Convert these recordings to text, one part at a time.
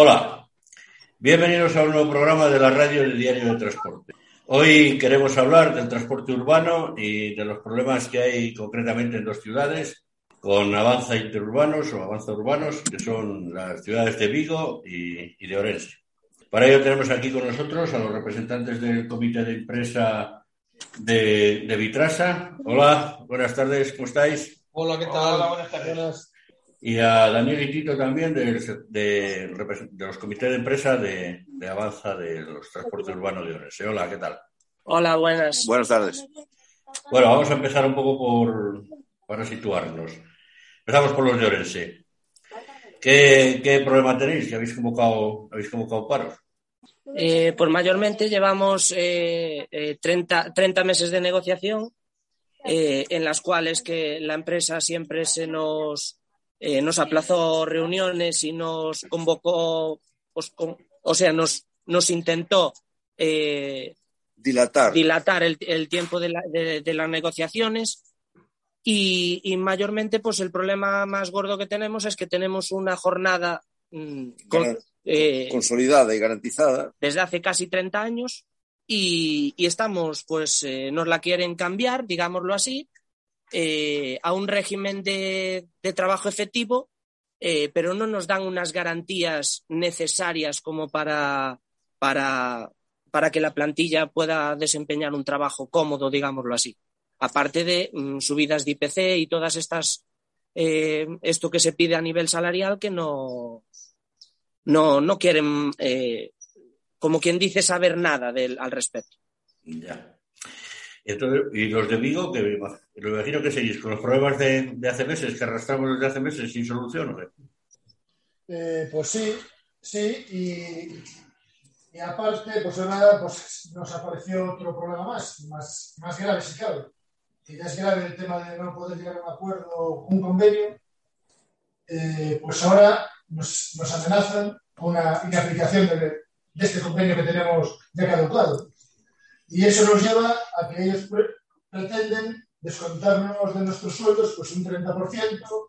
Hola, bienvenidos a un nuevo programa de la radio del Diario de Transporte. Hoy queremos hablar del transporte urbano y de los problemas que hay concretamente en dos ciudades, con Avanza Interurbanos o Avanza Urbanos, que son las ciudades de Vigo y, de Orense. Para ello tenemos aquí con nosotros a los representantes del comité de empresa de, Vitrasa. Hola, buenas tardes, ¿cómo estáis? Hola, ¿qué tal? Hola, buenas tardes. Y a Daniel y Tito también de, de, los comités de empresa de, Avanza de los transportes urbanos de Orense. Hola, ¿qué tal? Hola, buenas. Buenas tardes. Bueno, vamos a empezar un poco por, para situarnos. Empezamos por los de Orense. ¿Qué, problema tenéis? ¿Que habéis convocado, habéis convocado paros? Eh, pues mayormente llevamos eh, 30, eh, meses de negociación eh, en las cuales que la empresa siempre se nos, nos aplazó reuniones y nos convocó, pues, o sea, nos, nos intentó dilatar, dilatar el, tiempo de, de las negociaciones. Y, mayormente, pues el problema más gordo que tenemos es que tenemos una jornada mm, eh, consolidada y garantizada. desde hace casi 30 años y, estamos, pues eh, nos la quieren cambiar, digámoslo así, eh, a un régimen de, trabajo efectivo, pero no nos dan unas garantías necesarias como para, para, para que la plantilla pueda desempeñar un trabajo cómodo, digámoslo así aparte de mm, subidas de IPC y todas estas, eh, esto que se pide a nivel salarial que no, no, no quieren, eh, como quien dice, saber nada del, al respecto. Ya. Y los de Vigo, que me imagino que seguís con los problemas de, hace meses, que arrastramos desde hace meses sin solución, ¿o eh, pues sí, sí, y, aparte, pues ahora pues, nos apareció otro problema más, más, más grave si cabe. Que ya es grave el tema de no poder llegar a un acuerdo, un convenio, eh, pues ahora nos, nos, amenazan una inaplicación de, de, este convenio que tenemos ya caducado. Y eso nos lleva a que ellos pretenden descontarnos de nuestros sueldos pues un 30%,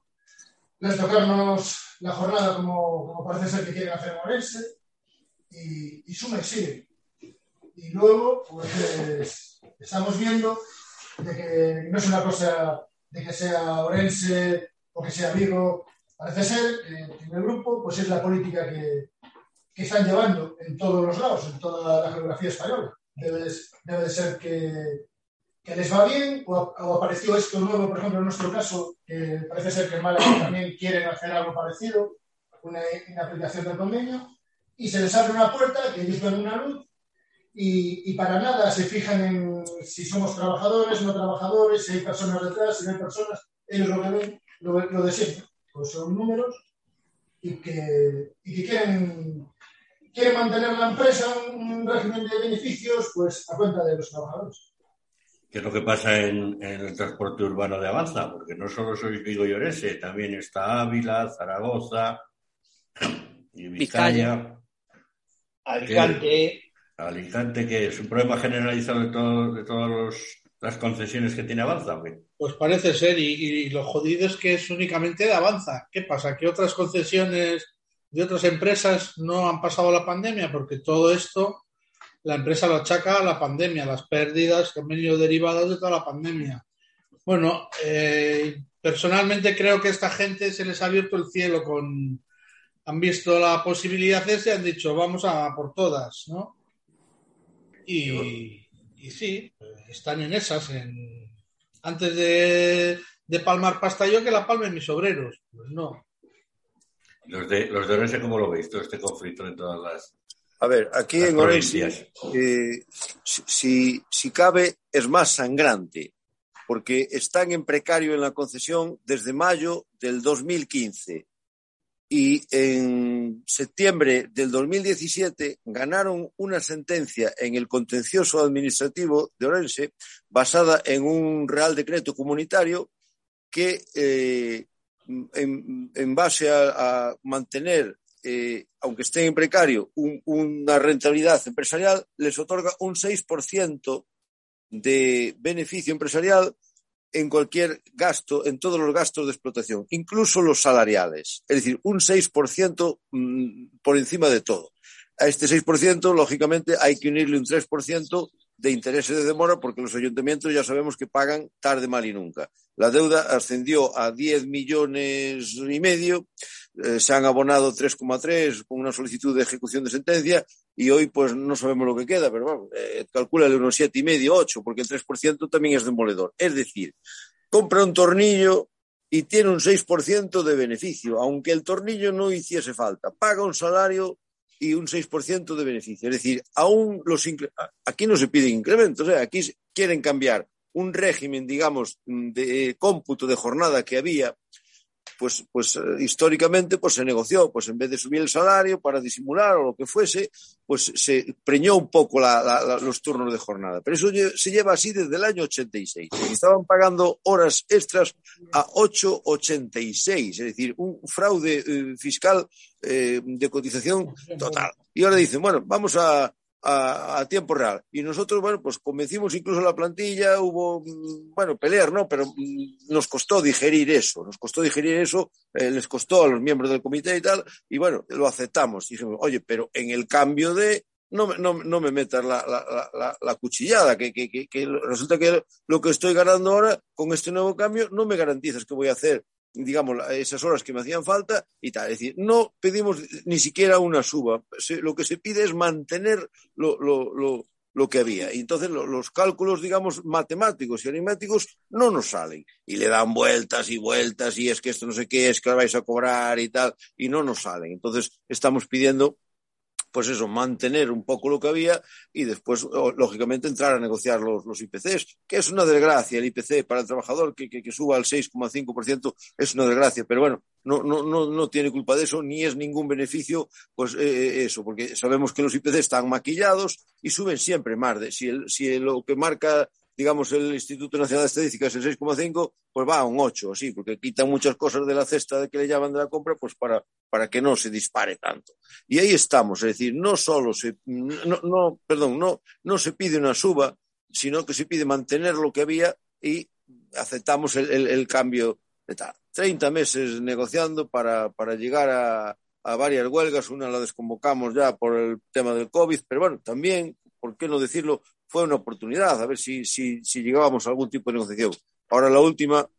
les tocarnos la jornada como, como parece ser que quieren hacer Morense, y, y suma y sigue. Y luego, pues estamos viendo de que no es una cosa de que sea Orense o que sea Vigo. Parece ser que en el grupo pues es la política que, que están llevando en todos los lados, en toda la geografía española. Debe, debe de ser que, que, les va bien o, apareció esto nuevo, por ejemplo, en nuestro caso, que parece ser que en Málaga también quieren hacer algo parecido, una, una aplicación del convenio, y se les abre una puerta que ellos ven una luz y, para nada se fijan en si somos trabajadores, no trabajadores, si hay personas detrás, si no hay personas. Ellos lo que ven, lo, de siempre, pues son números y que, y quieren, quieren mantener la empresa un, régimen de beneficios pues a cuenta de los trabajadores. ¿Qué es lo que pasa en, el transporte urbano de Avanza? Porque no solo sois Vigo y Orese, también está Ávila, Zaragoza y Vizcaya. Alicante. Alicante, que es un problema generalizado de, de todas las concesiones que tiene Avanza. Pues parece ser, y, lo jodido es que es únicamente de Avanza. ¿Qué pasa? Que otras concesiones de otras empresas no han pasado la pandemia, porque todo esto la empresa lo achaca a la pandemia, las pérdidas que han venido derivadas de toda la pandemia. Bueno, eh, personalmente creo que a esta gente se les ha abierto el cielo con. Han visto la posibilidad esa y han dicho, vamos a por todas, ¿no? Y, sí, están en esas. En, antes de, palmar pasta yo, que la palmen mis obreros. Pues no. Los de, los de Orense, ¿cómo lo veis todo este conflicto en todas las. A ver, aquí en Orense, eh, si, si cabe, es más sangrante, porque están en precario en la concesión desde mayo del 2015 y en septiembre del 2017 ganaron una sentencia en el contencioso administrativo de Orense basada en un real decreto comunitario que eh, en, base a, mantener, eh, aunque estén en precario, una rentabilidad empresarial, les otorga un 6% de beneficio empresarial en cualquier gasto, en todos los gastos de explotación, incluso los salariales. Es decir, un 6% mm, por encima de todo. A este 6%, lógicamente, hay que unirle un 3% de intereses de demora porque los ayuntamientos ya sabemos que pagan tarde, mal y nunca. La deuda ascendió a 10 millones y medio, eh, se han abonado 3,3 con una solicitud de ejecución de sentencia y hoy pues no sabemos lo que queda, pero bueno, eh, calcula unos siete y medio, 8, porque el 3% también es demoledor. Es decir, compra un tornillo y tiene un 6% de beneficio, aunque el tornillo no hiciese falta. Paga un salario y un 6% de beneficio. Es decir, aún los aquí no se piden incrementos, ¿eh? aquí quieren cambiar un régimen, digamos, de cómputo de jornada que había pues, pues eh, históricamente pues se negoció, pues en vez de subir el salario para disimular o lo que fuese, pues se preñó un poco la, los turnos de jornada. Pero eso se lleva así desde el año 86. Y estaban pagando horas extras a 8,86, es decir, un fraude eh, fiscal eh, de cotización total. Y ahora dicen, bueno, vamos a, a, a, tiempo real. Y nosotros, bueno, pues convencimos incluso la plantilla, hubo, mm, bueno, pelear, ¿no? Pero mm, nos costó digerir eso, nos costó digerir eso, eh, les costó a los miembros del comité y tal, y bueno, lo aceptamos. Dijimos, oye, pero en el cambio de, no, no, no me metas la, la, la, la cuchillada, que, que, que, resulta que lo que estoy ganando ahora con este nuevo cambio no me garantizas que voy a hacer digamos, esas horas que me hacían falta y tal. Es decir, no pedimos ni siquiera una suba. Lo que se pide es mantener lo, lo, lo, lo que había. Y entonces los cálculos, digamos, matemáticos y aritméticos no nos salen. Y le dan vueltas y vueltas y es que esto no sé qué, es que vais a cobrar y tal, y no nos salen. Entonces estamos pidiendo pues eso, mantener un poco lo que había y después, lógicamente, entrar a negociar los, los IPCs, que es una desgracia el IPC para el trabajador, que, que, suba al 6,5% es una desgracia, pero bueno, no, no, no, no tiene culpa de eso, ni es ningún beneficio, pues eh, eso, porque sabemos que los IPC están maquillados y suben siempre más de, si, el, si lo que marca digamos, el Instituto Nacional de Estadística es el 6,5, pues va a un 8, así, porque quitan muchas cosas de la cesta de que le llaman de la compra, pues para, para que no se dispare tanto. Y ahí estamos, es decir, no solo se, no, no, perdón, no, no se pide una suba, sino que se pide mantener lo que había y aceptamos el, el, el cambio de tal. 30 meses negociando para, para llegar a, a varias huelgas, una la desconvocamos ya por el tema del COVID, pero bueno, también, ¿por qué no decirlo? Fue una oportunidad, a ver si, si, si llegábamos a algún tipo de negociación. Ahora la última,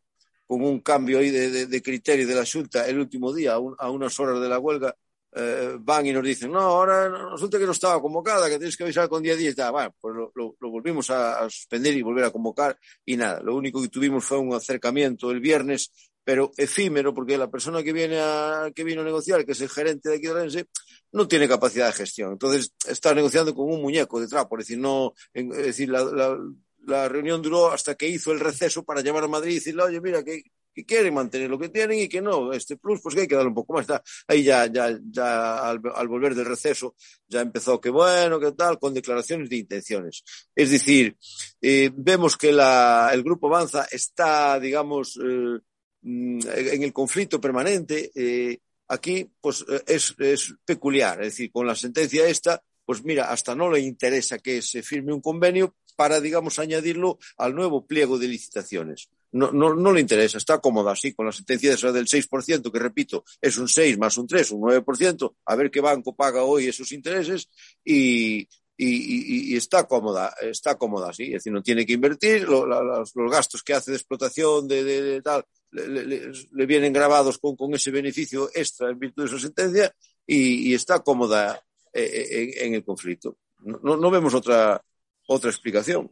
con un cambio ahí de, de, de criterio de la Junta el último día, a, un, a unas horas de la huelga, eh, van y nos dicen, no, ahora resulta que no estaba convocada, que tienes que avisar con día 10. Bueno, pues lo, lo, lo volvimos a, a, suspender y volver a convocar y nada, lo único que tuvimos fue un acercamiento el viernes, pero efímero, porque la persona que viene a, que vino a negociar, que es el gerente de aquí de no tiene capacidad de gestión. Entonces está negociando con un muñeco de trapo, es decir, no, es decir, la, la, la reunión duró hasta que hizo el receso para llamar a Madrid y decirle, oye, mira, que, que quieren mantener lo que tienen y que no, este plus, pues que hay que darle un poco más. Ahí ya, ya, ya al, al, volver del receso, ya empezó que bueno, que tal, con declaraciones de intenciones. Es decir, eh, vemos que la, el grupo Avanza está, digamos, eh, en el conflicto permanente. Eh, aquí pues eh, es, es, peculiar, es decir, con la sentencia esta, pues mira, hasta no le interesa que se firme un convenio para, digamos, añadirlo al nuevo pliego de licitaciones. No, no, no le interesa, está cómoda así, con la sentencia esa del 6%, que repito, es un 6 más un 3, un 9%, a ver qué banco paga hoy esos intereses y, y, y, y, está cómoda, está cómoda, sí, es decir, no tiene que invertir, lo, la, los, los, gastos que hace de explotación, de, de, de tal, le, le, le, vienen grabados con, con, ese beneficio extra en virtud de su sentencia y, y está cómoda eh, en, en, el conflicto. No, no, vemos otra, otra explicación,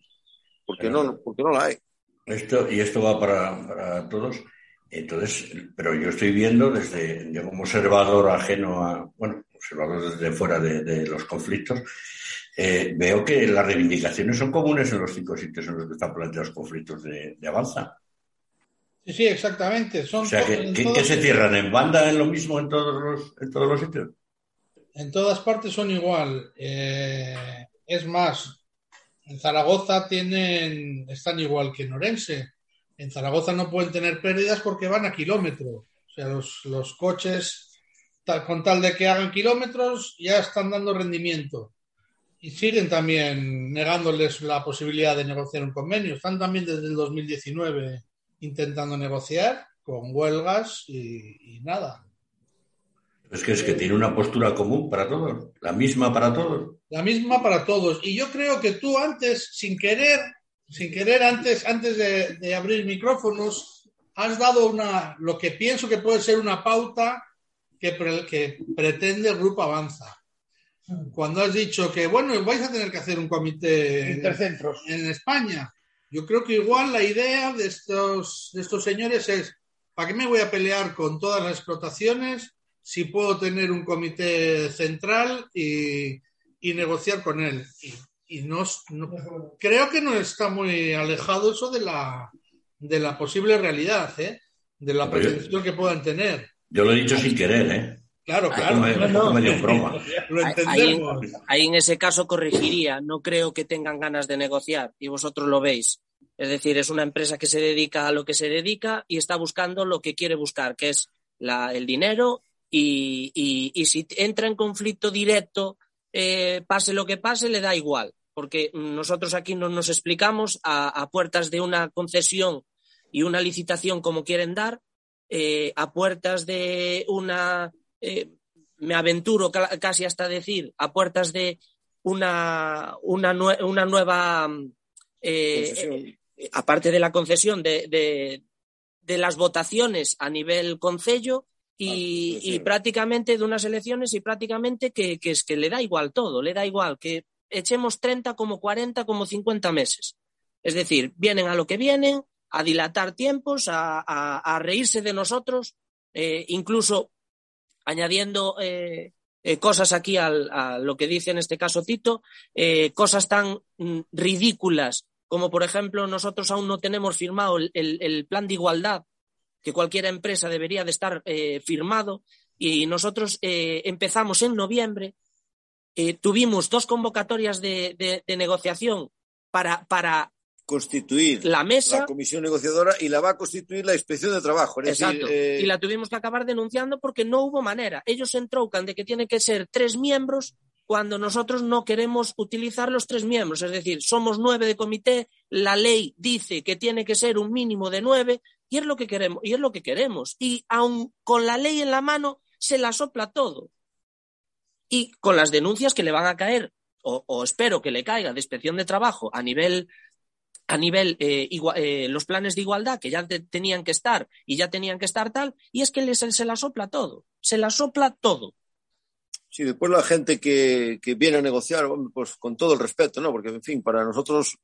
porque no, porque no la hay. Esto, y esto va para, para todos. Entonces, pero yo estoy viendo desde, yo como observador ajeno a, bueno, observador desde fuera de, de los conflictos, eh, veo que las reivindicaciones son comunes en los cinco sitios en los que están planteados conflictos de, de avanza. Sí, sí, exactamente. Son o sea, que, que, que, se cierran en banda en lo mismo en todos los, en todos los sitios. En todas partes son igual. Eh, es más, en Zaragoza tienen, están igual que en Orense. En Zaragoza no pueden tener pérdidas porque van a kilómetro. O sea, los, los coches, tal, con tal de que hagan kilómetros, ya están dando rendimiento. Y siguen también negándoles la posibilidad de negociar un convenio. Están también desde el 2019 intentando negociar con huelgas y, y nada. Es que es que tiene una postura común para todos, la misma para todos. La misma para todos. Y yo creo que tú antes, sin querer, sin querer antes, antes de, de abrir micrófonos, has dado una, lo que pienso que puede ser una pauta que, pre- que pretende el Grupo Avanza. Cuando has dicho que, bueno, vais a tener que hacer un comité Intercentros. en España. Yo creo que igual la idea de estos, de estos señores es, ¿para qué me voy a pelear con todas las explotaciones si puedo tener un comité central y, y negociar con él? Y, y no, no- creo que no está muy alejado eso de la, de la posible realidad, ¿eh? de la pretensión que puedan tener. Yo lo he dicho sin querer, ¿eh? Claro, claro. me- no, no. medio broma. Lo Ahí- entendemos. Ahí en ese caso corregiría, no creo que tengan ganas de negociar y vosotros lo veis. Es decir, es una empresa que se dedica a lo que se dedica y está buscando lo que quiere buscar, que es la, el dinero y, y- y si entra en conflicto directo, eh, pase lo que pase, le da igual, porque nosotros aquí no nos explicamos a, a puertas de una concesión y una licitación como quieren dar, eh, a puertas de una, eh, me aventuro ca- casi hasta decir, a puertas de una, una, nue- una nueva, mm, eh, eh, aparte de la concesión, de, de, de las votaciones a nivel concello y, Ah, sí, sí. y prácticamente de unas elecciones y prácticamente que, que es que le da igual todo, le da igual que echemos 30 como 40 como 50 meses. Es decir, vienen a lo que vienen, a dilatar tiempos, a, a- a reírse de nosotros, eh, incluso añadiendo eh, eh, cosas aquí al- a lo que dice en este caso Tito, eh, cosas tan mm, ridículas como, por ejemplo, nosotros aún no tenemos firmado el, plan de igualdad que cualquier empresa debería de estar firmado y nosotros empezamos en noviembre, tuvimos dos convocatorias de, de- de negociación para, para Constituir la mesa. la comisión negociadora y la va a constituir la inspección de trabajo. Es Exacto. decir, eh, Y la tuvimos que acabar denunciando porque no hubo manera. Ellos se entroucan de que tiene que ser tres miembros cuando nosotros no queremos utilizar los tres miembros. Es decir, somos nueve de comité, la ley dice que tiene que ser un mínimo de nueve y es lo que queremos. Y es lo que queremos. Y aun con la ley en la mano, se la sopla todo. Y con las denuncias que le van a caer, o, o espero que le caiga de inspección de trabajo a nivel a nivel eh, igua- eh, los planes de igualdad que ya te- tenían que estar y ya tenían que estar tal, y es que les, se la sopla todo, se la sopla todo. Sí, después la gente que, que viene a negociar, pues con todo el respeto, ¿no? Porque, en fin, para nosotros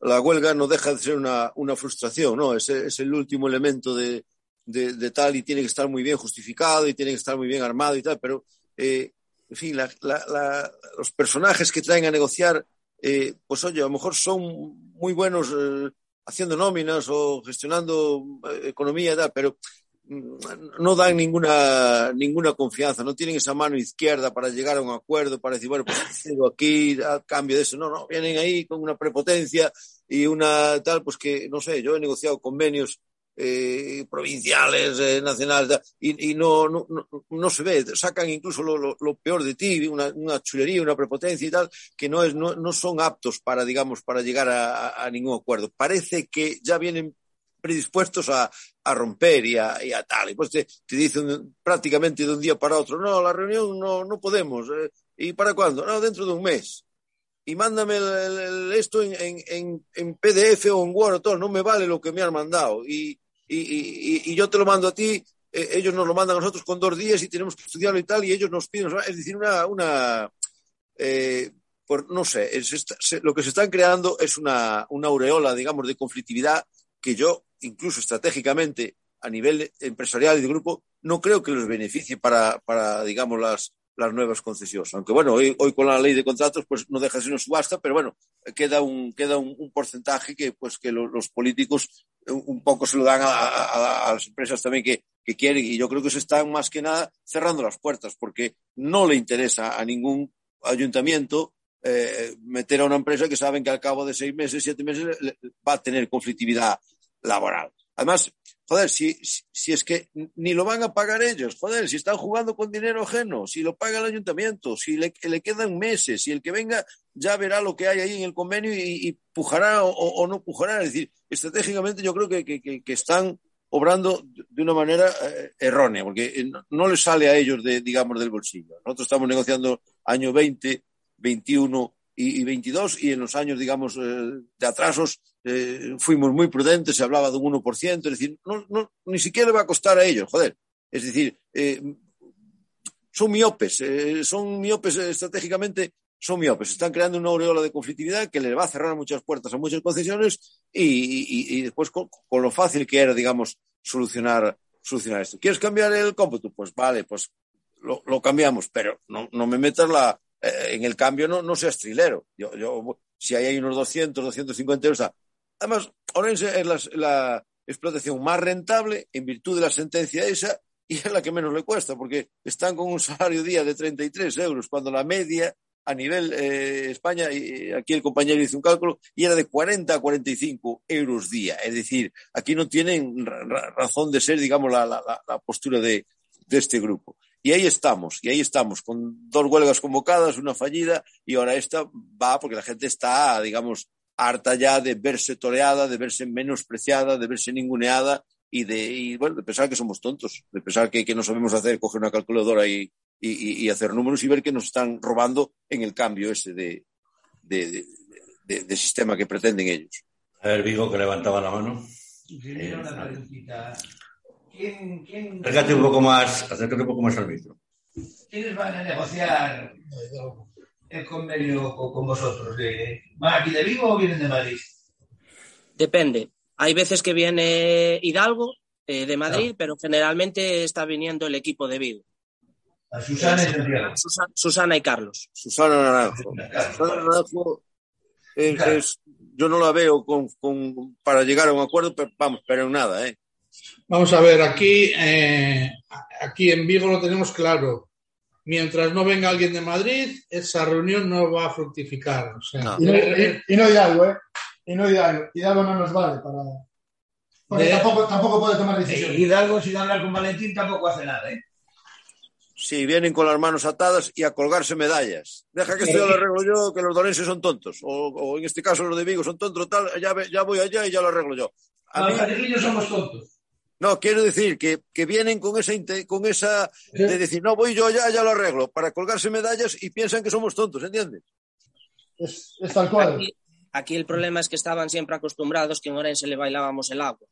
la huelga no deja de ser una, una frustración, ¿no? Es, es el último elemento de, de, de tal y tiene que estar muy bien justificado y tiene que estar muy bien armado y tal, pero, eh, en fin, la, la, la, los personajes que traen a negociar, eh, pues oye, a lo mejor son muy buenos eh, haciendo nóminas o gestionando eh, economía y tal, pero mm, no dan ninguna, ninguna confianza, no tienen esa mano izquierda para llegar a un acuerdo, para decir, bueno, pues cedo aquí a cambio de eso. No, no, vienen ahí con una prepotencia y una tal, pues que, no sé, yo he negociado convenios eh, provinciales, eh, nacionales, y, y no, no, no, no se ve, sacan incluso lo, lo, lo peor de ti, una, una, chulería, una prepotencia y tal, que no, es, no, no son aptos para, digamos, para llegar a, a, ningún acuerdo. Parece que ya vienen predispuestos a, a romper y a, y a, tal. Y pues te, te dicen prácticamente de un día para otro, no, la reunión no, no podemos. Eh, ¿Y para cuándo? No, dentro de un mes. Y mándame el, el, esto en, en, en, PDF o en Word o todo, no me vale lo que me han mandado. Y, y, yo te lo mando a ti, eh, ellos nos lo mandan a nosotros con dos días y tenemos que estudiarlo y tal, y ellos nos piden, es decir, una, una eh, por, no sé, lo que se están creando es una, una aureola, digamos, de conflictividad que yo, incluso estratégicamente, a nivel empresarial y de grupo, no creo que los beneficie para, para digamos, las, las nuevas concesiones. Aunque bueno, hoy, hoy, con la ley de contratos pues no deja de ser una subasta, pero bueno, queda un, queda un, porcentaje que pues que lo, los políticos un poco se lo dan a, las empresas también que, que, quieren y yo creo que se están más que nada cerrando las puertas porque no le interesa a ningún ayuntamiento eh, meter a una empresa que saben que al cabo de seis meses, siete meses va a tener conflictividad laboral. Además, joder, si, si, es que ni lo van a pagar ellos, joder, si están jugando con dinero ajeno, si lo paga el ayuntamiento, si le, le quedan meses, si el que venga ya verá lo que hay ahí en el convenio y, pujará o, no pujará. Es decir, estratégicamente yo creo que, que, que están obrando de una manera eh, errónea, porque eh, no, les sale a ellos, de, digamos, del bolsillo. Nosotros estamos negociando año 20, 21 y, 22 y en los años, digamos, eh, de atrasos fuimos muy prudentes, se hablaba de un 1%, es decir, no, ni siquiera va a costar a ellos, joder. Es decir, son miopes, son miopes estratégicamente son miopes, están creando una aureola de conflictividad que les va a cerrar muchas puertas a muchas concesiones y, después con, lo fácil que era, digamos, solucionar, solucionar esto. ¿Quieres cambiar el cómputo? Pues vale, pues lo, cambiamos, pero no, no me metas la, eh, en el cambio, no, no seas trilero. Yo, yo, si hay unos 200, 250 euros, además, Orense es la, explotación más rentable en virtud de la sentencia esa y es la que menos le cuesta, porque están con un salario día de 33 euros, cuando la media a nivel eh, España, y aquí el compañero hizo un cálculo, y era de 40 a 45 euros día. Es decir, aquí no tienen razón de ser, digamos, la, postura de, este grupo. Y ahí estamos, y ahí estamos, con dos huelgas convocadas, una fallida, y ahora esta va porque la gente está, digamos, harta ya de verse toreada, de verse menospreciada, de verse ninguneada y de, y, bueno, de pensar que somos tontos, de pensar que, que no sabemos hacer, coger una calculadora y, y, y, hacer números y ver que nos están robando en el cambio ese de, de, de, de sistema que pretenden ellos. A ver, Vigo, que levantaba la mano. Eh, una preguntita. ¿Quién, quién... Acércate un poco más, acércate un poco más al micro. ¿Quiénes van a negociar el convenio con, vosotros? ¿Van aquí de Vigo o vienen de Madrid? Depende. Hay veces que viene Hidalgo eh, de Madrid, no. pero generalmente está viniendo el equipo de Vigo. A Susana y Santiago. Susana, Susana y Carlos. Susana Naranjo. Susana Naranjo es, es, yo no la veo con, con, para llegar a un acuerdo, pero vamos, pero en nada, ¿eh? Vamos a ver, aquí, eh, aquí en Vigo lo tenemos claro. Mientras no venga alguien de Madrid, esa reunión no va a fructificar. O sea, no. Y, no, y, y, no Hidalgo, ¿eh? Y no Hidalgo. Hidalgo no nos vale para. Porque de... tampoco, tampoco puede tomar decisiones. Hidalgo, sin hablar con Valentín, tampoco hace nada, ¿eh? Sí, vienen con las manos atadas y a colgarse medallas. Deja que esto ya lo arreglo yo, que los dolenses son tontos. O, o, en este caso los de Vigo son tontos, tal, ya, ya voy allá y ya lo arreglo yo. A los mí... somos tontos. No, quiero decir que, que vienen con esa, con esa de decir, no, voy yo allá, ya lo arreglo, para colgarse medallas y piensan que somos tontos, ¿entiendes? Es, es tal cual. Aquí, aquí, el problema es que estaban siempre acostumbrados que en Orense le bailábamos el agua.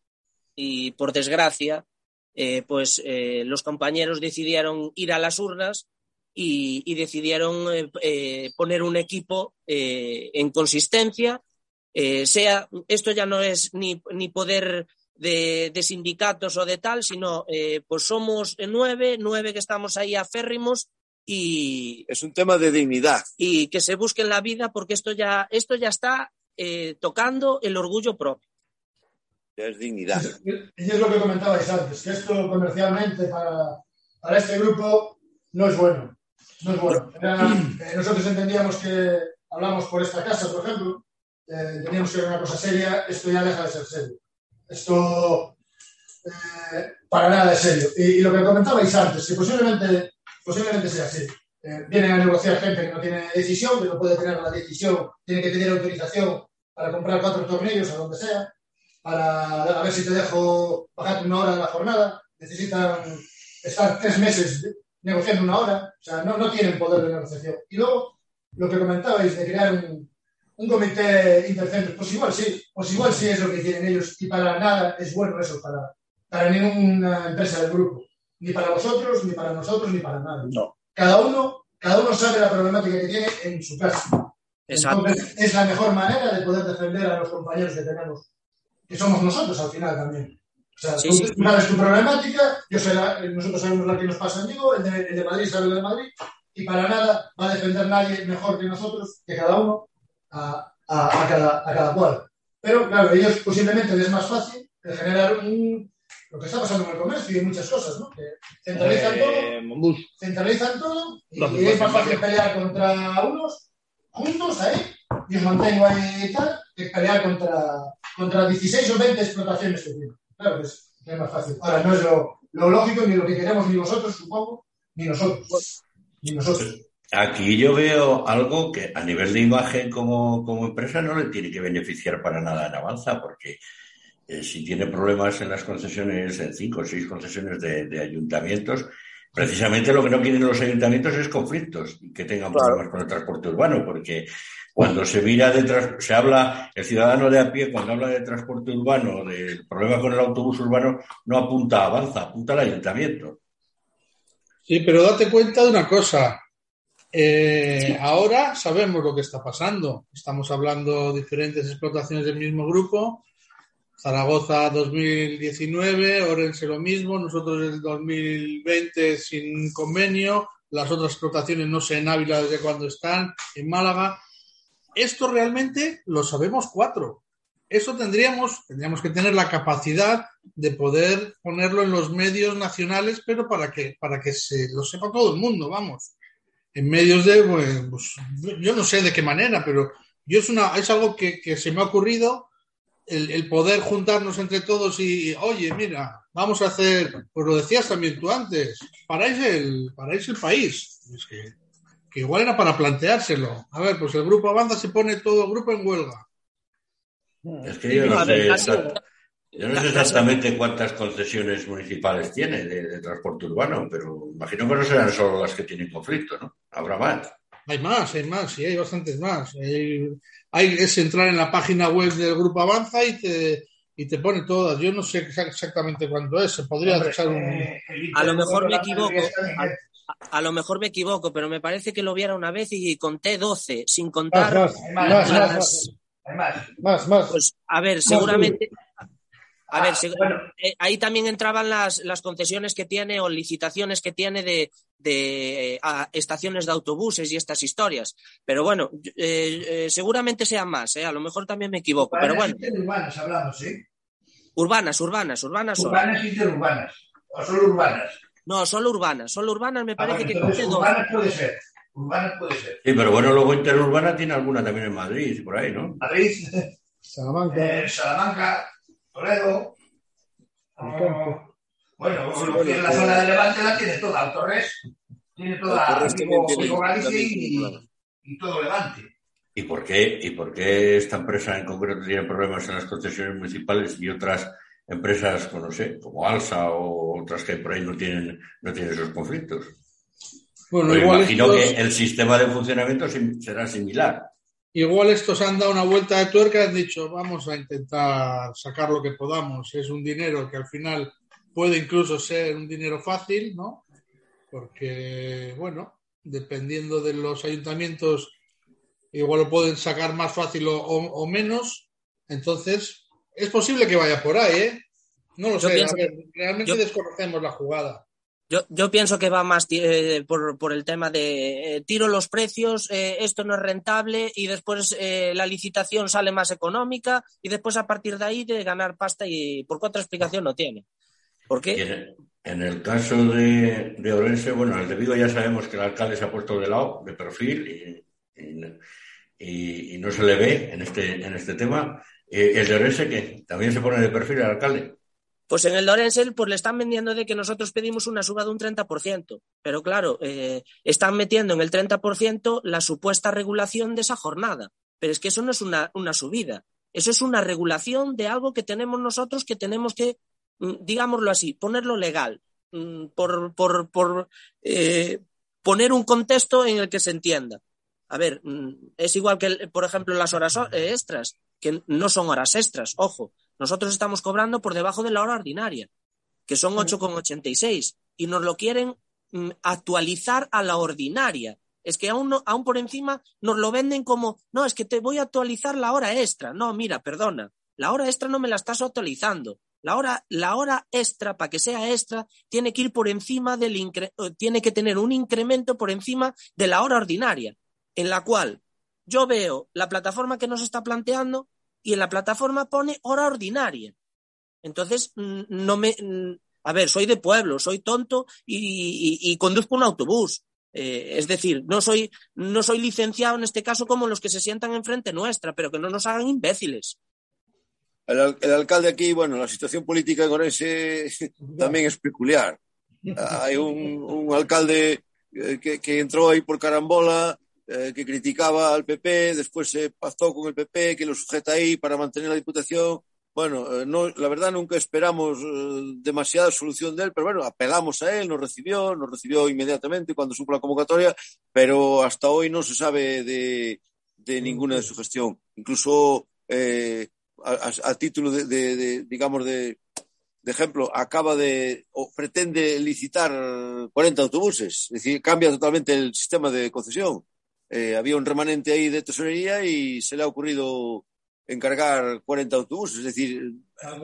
Y por desgracia, eh, pues eh, los compañeros decidieron ir a las urnas y, y decidieron eh, poner un equipo eh, en consistencia. Eh, sea, esto ya no es ni, ni poder de, de, sindicatos o de tal, sino pues somos nueve, nueve que estamos ahí aférrimos y es un tema de dignidad y que se busquen la vida porque esto ya esto ya está tocando el orgullo propio es dignidad. Y es lo que comentabais antes, que esto comercialmente para, para este grupo no es bueno. No es bueno. Era, eh, nosotros entendíamos que hablamos por esta casa, por ejemplo, eh, entendíamos que era una cosa seria, esto ya deja de ser serio. Esto eh, para nada es serio. Y, lo que comentabais antes, que posiblemente, posiblemente sea así. Eh, vienen a negociar gente que no tiene decisión, que no puede tener la decisión, tiene que tener autorización para comprar cuatro tornillos o donde sea para a ver si te dejo bajarte una hora de la jornada. Necesitan estar tres meses negociando una hora. O sea, no, no tienen poder de negociación. Y luego, lo que comentabais de crear un, un comité intercentros, pues igual sí, pues igual sí es lo que quieren ellos y para nada es bueno eso para, para ninguna empresa del grupo. Ni para vosotros, ni para nosotros, ni para nadie. No. Cada uno, cada uno sabe la problemática que tiene en su casa. Exacto. Entonces, es la mejor manera de poder defender a los compañeros que tenemos que somos nosotros al final también. O sea, sí, tú sí. sabes tu problemática, yo sé la, nosotros sabemos la que nos pasa en Vigo, el de, el de Madrid sabe lo de Madrid, y para nada va a defender nadie mejor que nosotros, que cada uno, a, a, a, cada, a cada cual. Pero claro, ellos posiblemente les es más fácil generar un, lo que está pasando en el comercio y en muchas cosas, ¿no? Que centralizan eh, todo, centralizan todo y, y es más fácil pelear contra unos juntos ahí, y os mantengo ahí y tal, que pelear contra, contra 16 o 20 explotaciones que tienen. Claro, es, es más fácil. Ahora, no es lo, lo lógico ni lo que queremos ni vosotros, supongo, ni nosotros. Ni nosotros. Aquí yo veo algo que a nivel de imagen como, como empresa no le tiene que beneficiar para nada en Avanza, porque eh, si tiene problemas en las concesiones, en cinco o seis concesiones de, de, ayuntamientos, precisamente lo que no quieren los ayuntamientos es conflictos y que tengan claro. problemas con el transporte urbano, porque cuando se mira de se habla, el ciudadano de a pie, cuando habla de transporte urbano, del problema con el autobús urbano, no apunta a Avanza, apunta al ayuntamiento. Sí, pero date cuenta de una cosa. Eh, ahora sabemos lo que está pasando. Estamos hablando de diferentes explotaciones del mismo grupo. Zaragoza 2019, Orense lo mismo, nosotros el 2020 sin convenio, las otras explotaciones no sé en Ávila desde cuándo están, en Málaga. Esto realmente lo sabemos cuatro. Eso tendríamos, tendríamos que tener la capacidad de poder ponerlo en los medios nacionales, pero para que, para que se lo sepa todo el mundo, vamos en medios de, pues, pues, yo no sé de qué manera, pero yo es, una, es algo que, que se me ha ocurrido el, el, poder juntarnos entre todos y, oye, mira, vamos a hacer, pues lo decías también tú antes, paráis el, paráis el país. Es que, que, igual era para planteárselo. A ver, pues el grupo Avanza se pone todo el grupo en huelga. Es que yo no sé. Yo no sé exactamente cuántas concesiones municipales tiene de, de, transporte urbano, pero imagino que no serán solo las que tienen conflicto, ¿no? Habrá más. Hay más, hay más, sí, hay bastantes más. Hay, hay, es entrar en la página web del Grupo Avanza y te, y te pone todas. Yo no sé exactamente cuánto es, se podría echar un... A lo mejor me equivoco. A, a, lo mejor me equivoco, pero me parece que lo viera una vez y conté 12, sin contar más, más, las... más, más, más, más. Pues, a ver, seguramente... A ver, ah, bueno. eh, ahí también entraban las, las, concesiones que tiene o licitaciones que tiene de, de eh, estaciones de autobuses y estas historias. Pero bueno, eh, seguramente sean más, a lo mejor también me equivoco. Urbanas pero bueno. Urbanas hablamos, ¿sí? Urbanas, urbanas, urbanas. Urbanas y interurbanas. O solo urbanas. No, solo urbanas. Solo urbanas me parece ah, bueno, que urbanas puede ser. Urbanas puede ser. Sí, pero bueno, luego interurbana tiene alguna también en Madrid, por ahí, ¿no? Madrid, Salamanca. eh, Salamanca, Toledo. Oh, bueno, Sí, bueno, la pues- zona de Levante la tiene toda. Torres tiene toda. Vigo, Vigo, Galicia y, todo Levante. ¿Y por qué, y por qué esta empresa en concreto tiene problemas en las concesiones municipales y otras empresas, pues no sé, como Alsa o otras que por ahí no tienen, no tienen esos conflictos? Bueno, igual imagino estos, que el sistema de funcionamiento será similar. Igual estos han dado una vuelta de tuerca y han dicho, vamos a intentar sacar lo que podamos. Es un dinero que al final puede incluso ser un dinero fácil, ¿no? Porque, bueno, dependiendo de los ayuntamientos, igual lo pueden sacar más fácil o, menos. Entonces, es posible que vaya por ahí, ¿eh? No lo Yo sé, ver, realmente yo- desconocemos la jugada. Yo, yo pienso que va más eh, por, por el tema de eh, tiro los precios, eh, esto no es rentable y después eh, la licitación sale más económica y después a partir de ahí de ganar pasta y porque otra explicación no tiene. ¿Por Y qué? en, el caso de, de Orense, bueno, el de Vigo ya sabemos que el alcalde se ha puesto de lado, de perfil, y, y- no se le ve en este, en este tema. El de Orense, que también se pone de perfil el alcalde. Pues en el Dorense pues le están vendiendo de que nosotros pedimos una suba de un 30%, pero claro, eh, están metiendo en el 30% la supuesta regulación de esa jornada. Pero es que eso no es una, una subida, eso es una regulación de algo que tenemos nosotros que tenemos que, mm, digámoslo así, ponerlo legal, mm, por, por, por eh, poner un contexto en el que se entienda. A ver, mm, es igual que, por ejemplo, las horas eh, extras, que no son horas extras, ojo. Nosotros estamos cobrando por debajo de la hora ordinaria, que son 8,86, y nos lo quieren mm, actualizar a la ordinaria. Es que aún, no- aún por encima nos lo venden como, no, es que te voy a actualizar la hora extra. No, mira, perdona, la hora extra no me la estás actualizando. La hora, la hora extra, para que sea extra, tiene que ir por encima del incre- tiene que tener un incremento por encima de la hora ordinaria, en la cual yo veo la plataforma que nos está planteando y en la plataforma pone hora ordinaria. Entonces, no me. A ver, soy de pueblo, soy tonto y, y- y conduzco un autobús. Eh, es decir, no soy, no soy licenciado en este caso como los que se sientan enfrente nuestra, pero que no nos hagan imbéciles. el, el, alcalde aquí, bueno, la situación política en Orense también es peculiar. Hay un, un alcalde eh, que, que, entró ahí por carambola, eh, que criticaba al PP, después se pactó con el PP, que lo sujeta ahí para mantener la diputación. Bueno, eh, no, la verdad nunca esperamos eh, demasiada solución de él, pero bueno, apelamos a él, nos recibió, nos recibió inmediatamente cuando supo la convocatoria, pero hasta hoy no se sabe de, de ninguna de su gestión. Incluso eh, a, a, a, título de, de, de digamos, de, de ejemplo, acaba de o pretende licitar 40 autobuses, es decir, cambia totalmente el sistema de concesión. Eh, había un remanente ahí de tesorería y se le ha ocurrido encargar 40 autobuses, es decir,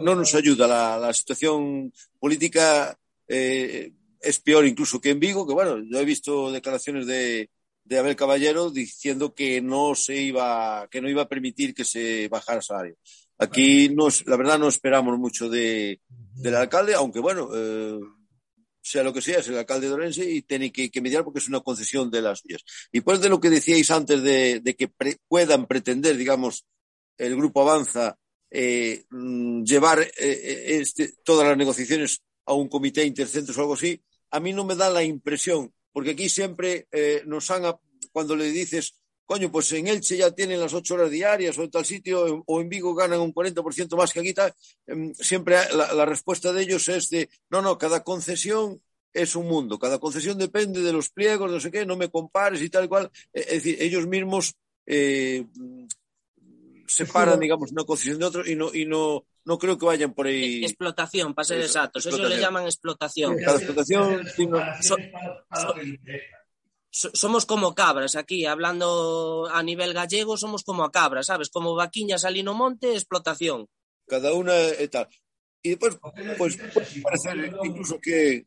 no nos ayuda la, la situación política. Eh, es peor incluso que en Vigo, que bueno, yo he visto declaraciones de, de Abel Caballero diciendo que no se iba, que no iba a permitir que se bajara el salario. Aquí nos, la verdad no esperamos mucho de, del alcalde, aunque bueno, eh, sea lo que sea, es el alcalde de Orense y tiene que, que, mediar porque es una concesión de las suyas. Y pues de lo que decíais antes de, que puedan pretender, digamos, el grupo Avanza eh, llevar eh, este, todas las negociaciones a un comité intercentros o algo así, a mí no me da la impresión, porque aquí siempre eh, nos han, cuando le dices, coño, pues en Elche ya tienen las ocho horas diarias o en tal sitio, o en Vigo ganan un 40% más que aquí, tal, siempre la, la, respuesta de ellos es de, no, no, cada concesión es un mundo, cada concesión depende de los pliegos, no sé qué, no me compares y tal y cual. Es decir, ellos mismos eh, separan, digamos, una concesión de otro y no, y no, no creo que vayan por ahí. Explotación, para ser exactos. Eso le llaman explotación. Cada explotación. So, so, somos como cabras aquí, hablando a nivel gallego, somos como a cabras, ¿sabes? Como vaquiñas al monte, explotación. Cada una y tal. Y después, pues, puede incluso que,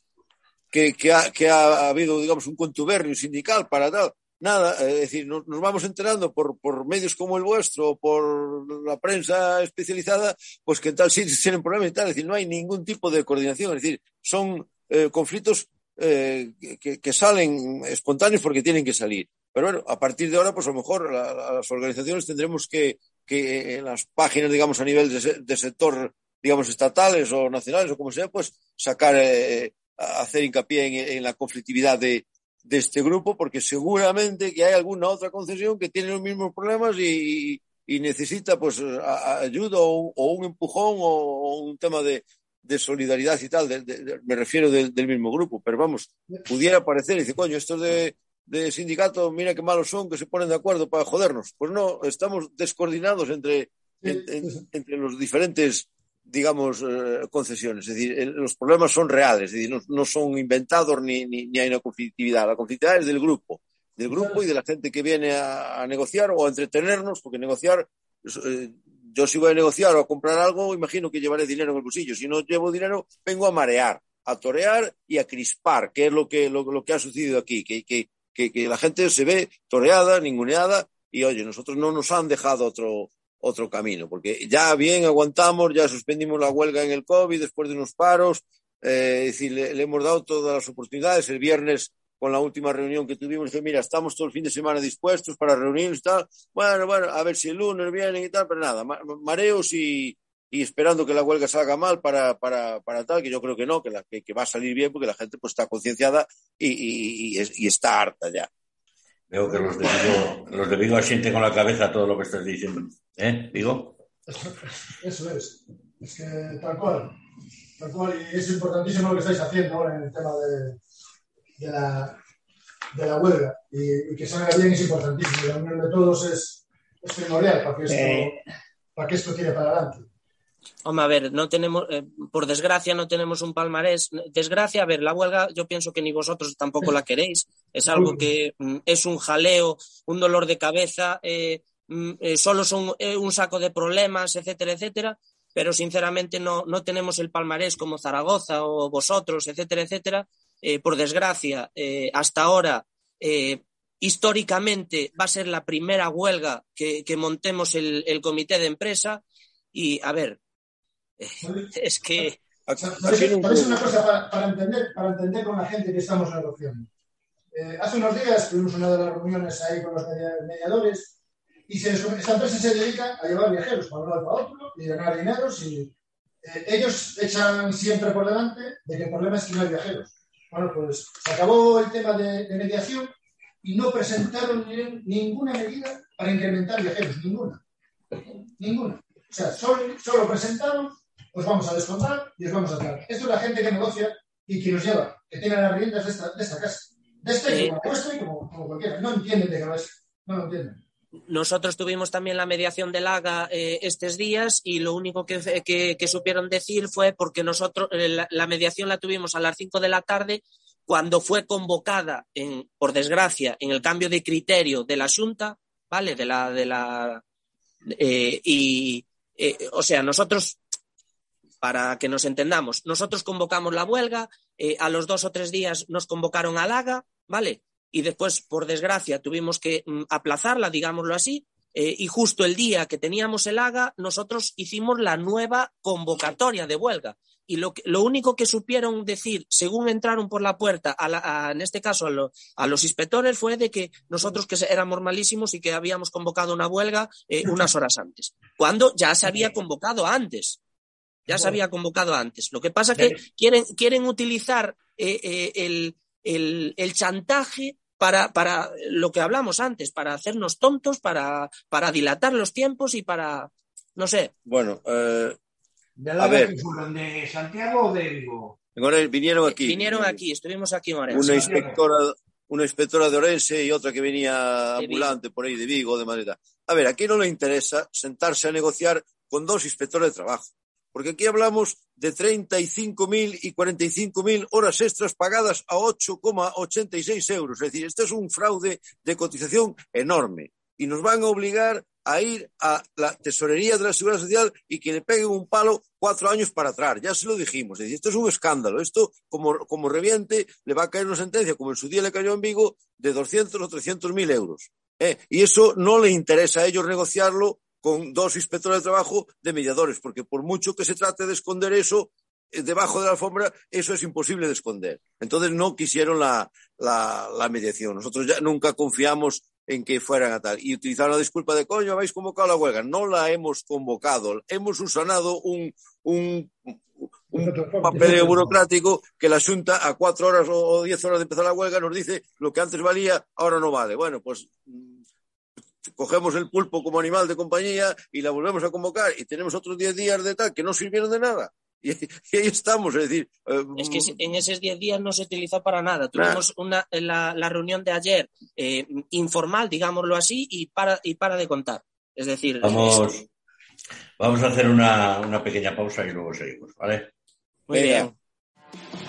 que, ha, que ha habido, digamos, un contubernio sindical para tal nada, es decir, nos, nos vamos enterando por, por, medios como el vuestro, por la prensa especializada, pues que en tal sitio tienen problemas y tal, es decir, no hay ningún tipo de coordinación, es decir, son eh, conflictos eh, que, que, salen espontáneos porque tienen que salir. Pero bueno, a partir de ahora, pues a lo mejor la, las organizaciones tendremos que, que en las páginas, digamos, a nivel de, de sector, digamos, estatales o nacionales o como sea, pues sacar, eh, hacer hincapié en, en la conflictividad de, de este grupo porque seguramente que hay alguna otra concesión que tiene los mismos problemas y, y necesita pues a ayuda o, o, un empujón o, o un tema de, de, solidaridad y tal, de, de, me refiero del mismo grupo, pero vamos, pudiera parecer, y dice, coño, estos de, de sindicato, mira qué malos son, que se ponen de acuerdo para jodernos. Pues no, estamos descoordinados entre, en, en, entre los diferentes digamos, eh, concesiones. Es decir, el, los problemas son reales, es decir, no, no son inventados ni, ni, ni, hay una conflictividad. La conflictividad es del grupo, del grupo y de la gente que viene a, a negociar o a entretenernos, porque negociar, eh, yo si voy a negociar o a comprar algo, imagino que llevaré dinero en el bolsillo. Si no llevo dinero, vengo a marear, a torear y a crispar, que es lo que, lo, que ha sucedido aquí, que, que, que, la gente se ve toreada, ninguneada, y oye, nosotros no nos han dejado otro, otro camino, porque ya bien aguantamos, ya suspendimos la huelga en el COVID después de unos paros, eh, es decir, le, hemos dado todas las oportunidades. El viernes, con la última reunión que tuvimos, dije, mira, estamos todo el fin de semana dispuestos para reunirnos y tal. Bueno, bueno, a ver si el lunes vienen y tal, pero nada, mareos y, y esperando que la huelga salga mal para, para, para tal, que yo creo que no, que, la, que, que va a salir bien porque la gente pues está concienciada y, y, y, y está harta ya. Veo que los de Vigo, los de Vigo asienten con la cabeza todo lo que estás diciendo. ¿Eh, Vigo? Eso es. Es que tal cual. Tal cual. Y es importantísimo lo que estáis haciendo ahora en el tema de, de, la, de la huelga. Y, y, que salga bien es importantísimo. La unión de todos es, es primordial para que esto, eh. para que esto tire para adelante. Hombre, a ver, no tenemos, eh, por desgracia, no tenemos un palmarés. Desgracia, a ver, la huelga, yo pienso que ni vosotros tampoco la queréis. Es algo que mm, es un jaleo, un dolor de cabeza, eh, mm, eh, solo son eh, un saco de problemas, etcétera, etcétera. Pero sinceramente no, no tenemos el palmarés como Zaragoza o vosotros, etcétera, etcétera. Eh, por desgracia, eh, hasta ahora, históricamente, va a ser la primera huelga que, que montemos el, el comité de empresa. Y, a ver, es que... ¿Sabéis una cosa para, para, entender, para entender con la gente que estamos negociando? Eh, hace unos días tuvimos una de las reuniones ahí con los mediadores y se, esta empresa se dedica a llevar viajeros para un lado y para otro y ganar dineros y eh, ellos echan siempre por delante de que el problema es que no hay viajeros. Bueno, pues se acabó el tema de, de mediación y no presentaron ni, ninguna medida para incrementar viajeros, ninguna. Ninguna. O sea, solo, solo presentaron, os vamos a descontar y os vamos a dar. Esto es la gente que negocia y que nos lleva, que tiene las riendas de esta, de esta casa. De este y como vuestro y como, como, cualquiera. No entienden de va No lo entienden. Nosotros tuvimos también la mediación del AGA eh, estos días y lo único que, supieron decir fue porque nosotros eh, la, mediación la tuvimos a las 5 de la tarde cuando fue convocada, en, por desgracia, en el cambio de criterio de la Junta, ¿vale? De la, de la, eh, y, eh, o sea, nosotros, para que nos entendamos, nosotros convocamos la huelga, a los dos o tres días nos convocaron al AGA, ¿vale? Y después, por desgracia, tuvimos que mm, aplazarla, digámoslo así, eh, y justo el día que teníamos el AGA, nosotros hicimos la nueva convocatoria de huelga. Y lo, lo único que supieron decir, según entraron por la puerta, a la, a, en este caso a, lo, a, los inspectores, fue de que nosotros que éramos malísimos y que habíamos convocado una huelga eh, unas horas antes, cuando ya se había convocado antes. Ya se había convocado antes. Lo que pasa es que quieren, quieren utilizar eh, el, el, el chantaje para, para, lo que hablamos antes, para hacernos tontos, para, para dilatar los tiempos y para, no sé. Bueno, eh, ¿De la ver, fueron de Santiago o de Vigo? Vinieron aquí. Vinieron aquí, estuvimos aquí en Orense. Una inspectora, una inspectora de Orense y otra que venía ambulante por ahí de Vigo, de Madrid. A ver, aquí no le interesa sentarse a negociar con dos inspectores de trabajo. Porque aquí hablamos de 35.000 y 45.000 horas extras pagadas a 8,86 euros. Es decir, esto es un fraude de cotización enorme. Y nos van a obligar a ir a la tesorería de la Seguridad Social y que le peguen un palo cuatro años para atrás. Ya se lo dijimos. Es decir, esto es un escándalo. Esto, como, como reviente, le va a caer una sentencia, como en su día le cayó en Vigo, de 200 o 300 mil euros. ¿Eh? Y eso no le interesa a ellos negociarlo con dos inspectores de trabajo de mediadores, porque por mucho que se trate de esconder eso, eh, debajo de la alfombra, eso es imposible de esconder. Entonces no quisieron la, la, la mediación. Nosotros ya nunca confiamos en que fueran a tal. Y utilizaron la disculpa de, coño, habéis convocado la huelga. No la hemos convocado. Hemos usanado un, un, un papeleo burocrático que la Junta a cuatro horas o diez horas de empezar la huelga nos dice lo que antes valía, ahora no vale. Bueno, pues cogemos el pulpo como animal de compañía y la volvemos a convocar y tenemos otros 10 días de tal que no sirvieron de nada. Y, y ahí estamos, es decir. Eh, es que en esos 10 días no se utilizó para nada. Tuvimos una, la, la reunión de ayer eh, informal, digámoslo así, y para, y para de contar. Es decir. Vamos, es... vamos a hacer una, una, pequeña pausa y luego seguimos, ¿vale? Muy Venga. bien.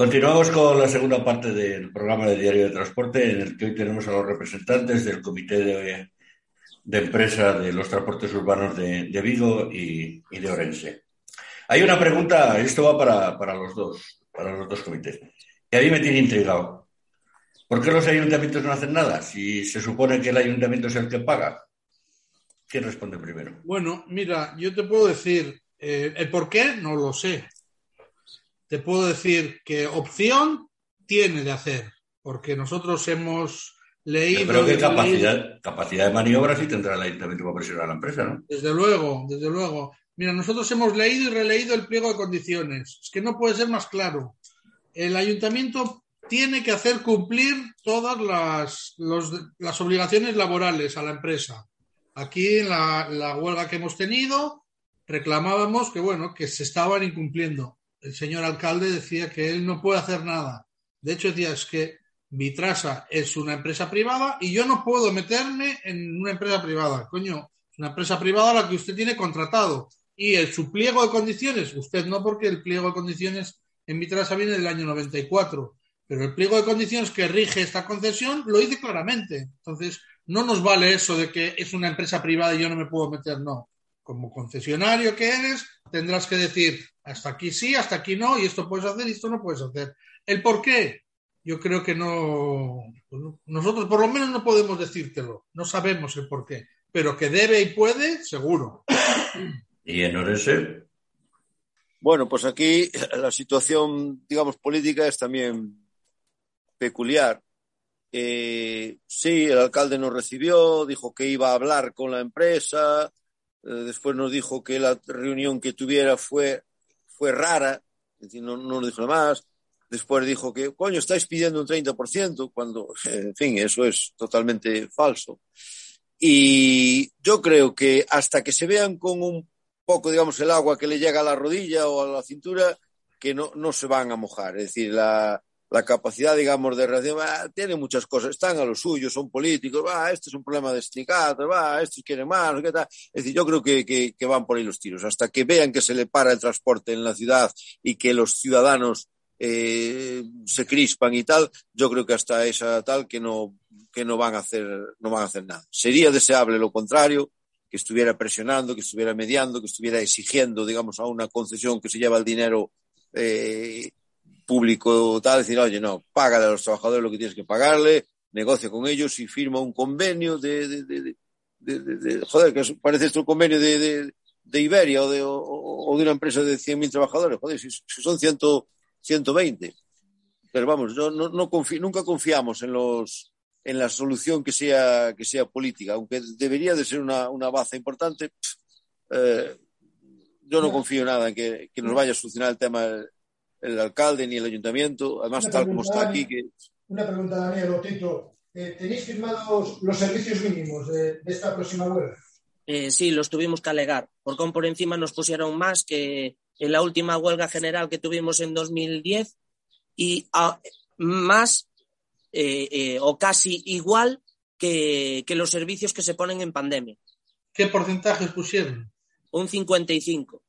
Continuamos con la segunda parte del programa de Diario de Transporte, en el que hoy tenemos a los representantes del Comité de, de Empresa de los Transportes Urbanos de, Vigo y, y, de Orense. Hay una pregunta, esto va para, para, los dos, para los dos comités, que a mí me tiene intrigado. ¿Por qué los ayuntamientos no hacen nada si se supone que el ayuntamiento es el que paga? ¿Quién responde primero? Bueno, mira, yo te puedo decir, eh, el por qué no lo sé te puedo decir que opción tiene de hacer, porque nosotros hemos leído. Pero que capacidad, leído... capacidad de maniobra sí tendrá el ayuntamiento para presionar a la empresa, ¿no? Desde luego, desde luego. Mira, nosotros hemos leído y releído el pliego de condiciones. Es que no puede ser más claro. El ayuntamiento tiene que hacer cumplir todas las, los, las obligaciones laborales a la empresa. Aquí en la, la huelga que hemos tenido reclamábamos que bueno que se estaban incumpliendo el señor alcalde decía que él no puede hacer nada. De hecho, decía es que Vitrasa es una empresa privada y yo no puedo meterme en una empresa privada. Coño, es una empresa privada la que usted tiene contratado. Y el, su pliego de condiciones, usted no, porque el pliego de condiciones en Vitrasa viene del año 94. Pero el pliego de condiciones que rige esta concesión lo dice claramente. Entonces, no nos vale eso de que es una empresa privada y yo no me puedo meter, no. Como concesionario que eres, tendrás que decir, hasta aquí sí, hasta aquí no, y esto puedes hacer y esto no puedes hacer. ¿El por qué? yo creo que no, nosotros por lo menos no podemos decírtelo, no sabemos el por qué, pero que debe y puede, seguro. ¿Y en Orense? Bueno, pues aquí la situación, digamos, política es también peculiar. Eh, sí, el alcalde nos recibió, dijo que iba a hablar con la empresa, después nos dijo que la reunión que tuviera fue, fue rara, no, no dijo nada más. Después dijo que, coño, estáis pidiendo un 30%, cuando, en fin, eso es totalmente falso. Y yo creo que hasta que se vean con un poco, digamos, el agua que le llega a la rodilla o a la cintura, que no, no se van a mojar. Es decir, la, la capacidad, digamos, de reacción, ah, tiene muchas cosas, están a lo suyo, son políticos, ah, este es un problema de sindicatos, ah, estos quieren más, ¿qué tal? Es decir, yo creo que, que, que, van por ahí los tiros. Hasta que vean que se le para el transporte en la ciudad y que los ciudadanos eh, se crispan y tal, yo creo que hasta esa tal que no, que no van a hacer, no van a hacer nada. Sería deseable lo contrario, que estuviera presionando, que estuviera mediando, que estuviera exigiendo, digamos, a una concesión que se lleva el dinero eh, público tal, decir, oye, no, págale a los trabajadores lo que tienes que pagarle, negocia con ellos y firma un convenio de, de, de, de joder, que parece esto un convenio de, Iberia o de, o, o de una empresa de 100.000 trabajadores, joder, si, si son 100, 120. Pero vamos, yo no, no confí, nunca confiamos en los en la solución que sea, que sea política, aunque debería de ser una, una baza importante, eh, yo no confío nada en que, que nos vaya a solucionar el tema el alcalde ni el ayuntamiento, además Una tal como pregunta, está aquí. Que... Una pregunta, Daniel Tito. Eh, ¿Tenéis firmados los servicios mínimos de, de esta próxima huelga? Eh, sí, los tuvimos que alegar, porque por encima nos pusieron más que en la última huelga general que tuvimos en 2010 y a, más eh, eh, o casi igual que, que, los servicios que se ponen en pandemia. ¿Qué porcentajes pusieron? Un 55.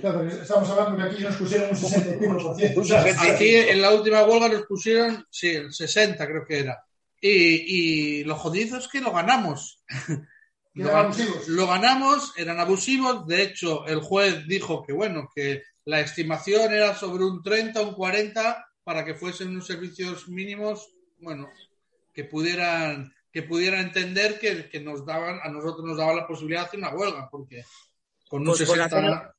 Claro, estamos hablando que aquí nos pusieron un 65%. Aquí en la última huelga nos pusieron, sí, el 60 creo que era. Y, y lo jodido es que lo ganamos. Lo, lo, ganamos, eran abusivos. De hecho, el juez dijo que, bueno, que la estimación era sobre un 30, un 40 para que fuesen unos servicios mínimos, bueno, que pudieran, que pudieran entender que, que nos daban, a nosotros nos daba la posibilidad de hacer una huelga, porque con un Pues por 60 hacer,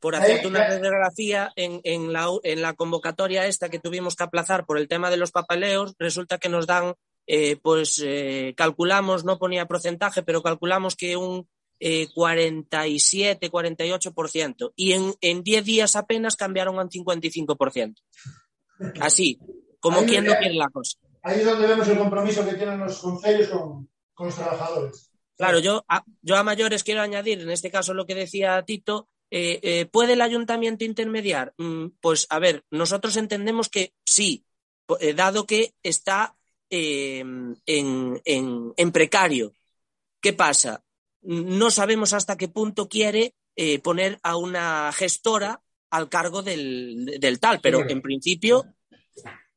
por hacerte una radiografía, en, en, la, en la convocatoria esta que tuvimos que aplazar por el tema de los papeleos, resulta que nos dan, eh, pues eh, calculamos, no ponía porcentaje, pero calculamos que un eh, 47, 48%. Y en, en 10 días apenas cambiaron a un 55%. Así, como Ahí, quien no quiere la cosa. Ahí es donde vemos el compromiso que tienen los consejos con, con los trabajadores. Claro, yo a, yo a mayores quiero añadir, en este caso lo que decía Tito, eh, eh, ¿puede el ayuntamiento intermediar? Mm, pues a ver, nosotros entendemos que sí, eh, dado que está en, en, en, precario. ¿Qué pasa? No sabemos hasta qué punto quiere eh, poner a una gestora al cargo del, del tal, pero en principio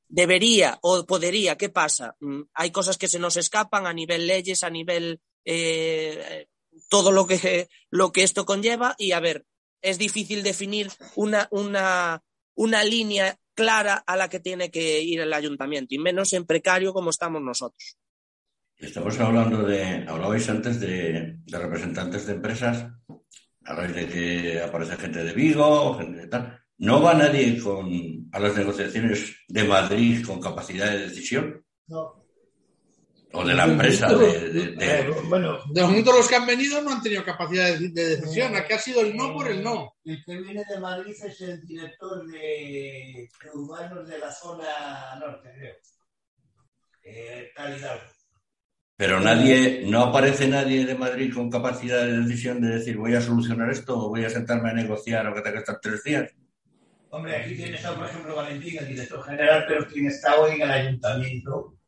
debería o podría. ¿Qué pasa? Mm, Hay cosas que se nos escapan a nivel leyes, a nivel eh, todo lo que, lo que esto conlleva y a ver, es difícil definir una, una, una línea clara a la que tiene que ir el ayuntamiento, y menos en precario como estamos nosotros. Estamos hablando de, hablabais antes de, de representantes de empresas, habláis de que aparece gente de Vigo, gente de tal. ¿No va nadie con, a las negociaciones de Madrid con capacidad de decisión? No. O de la empresa de, de, de... Bueno, de momento los que han venido no han tenido capacidad de, de decisión. Aquí ha sido el no por el no. El que viene de Madrid es el director de, de urbanos de la zona norte, creo. Eh, tal Hidalgo. Pero nadie, no aparece nadie de Madrid con capacidad de decisión de decir voy a solucionar esto o voy a sentarme a negociar o que tenga que estar tres días. Hombre, aquí tiene estado, por ejemplo, Valentín, el director general, pero quien está hoy en el ayuntamiento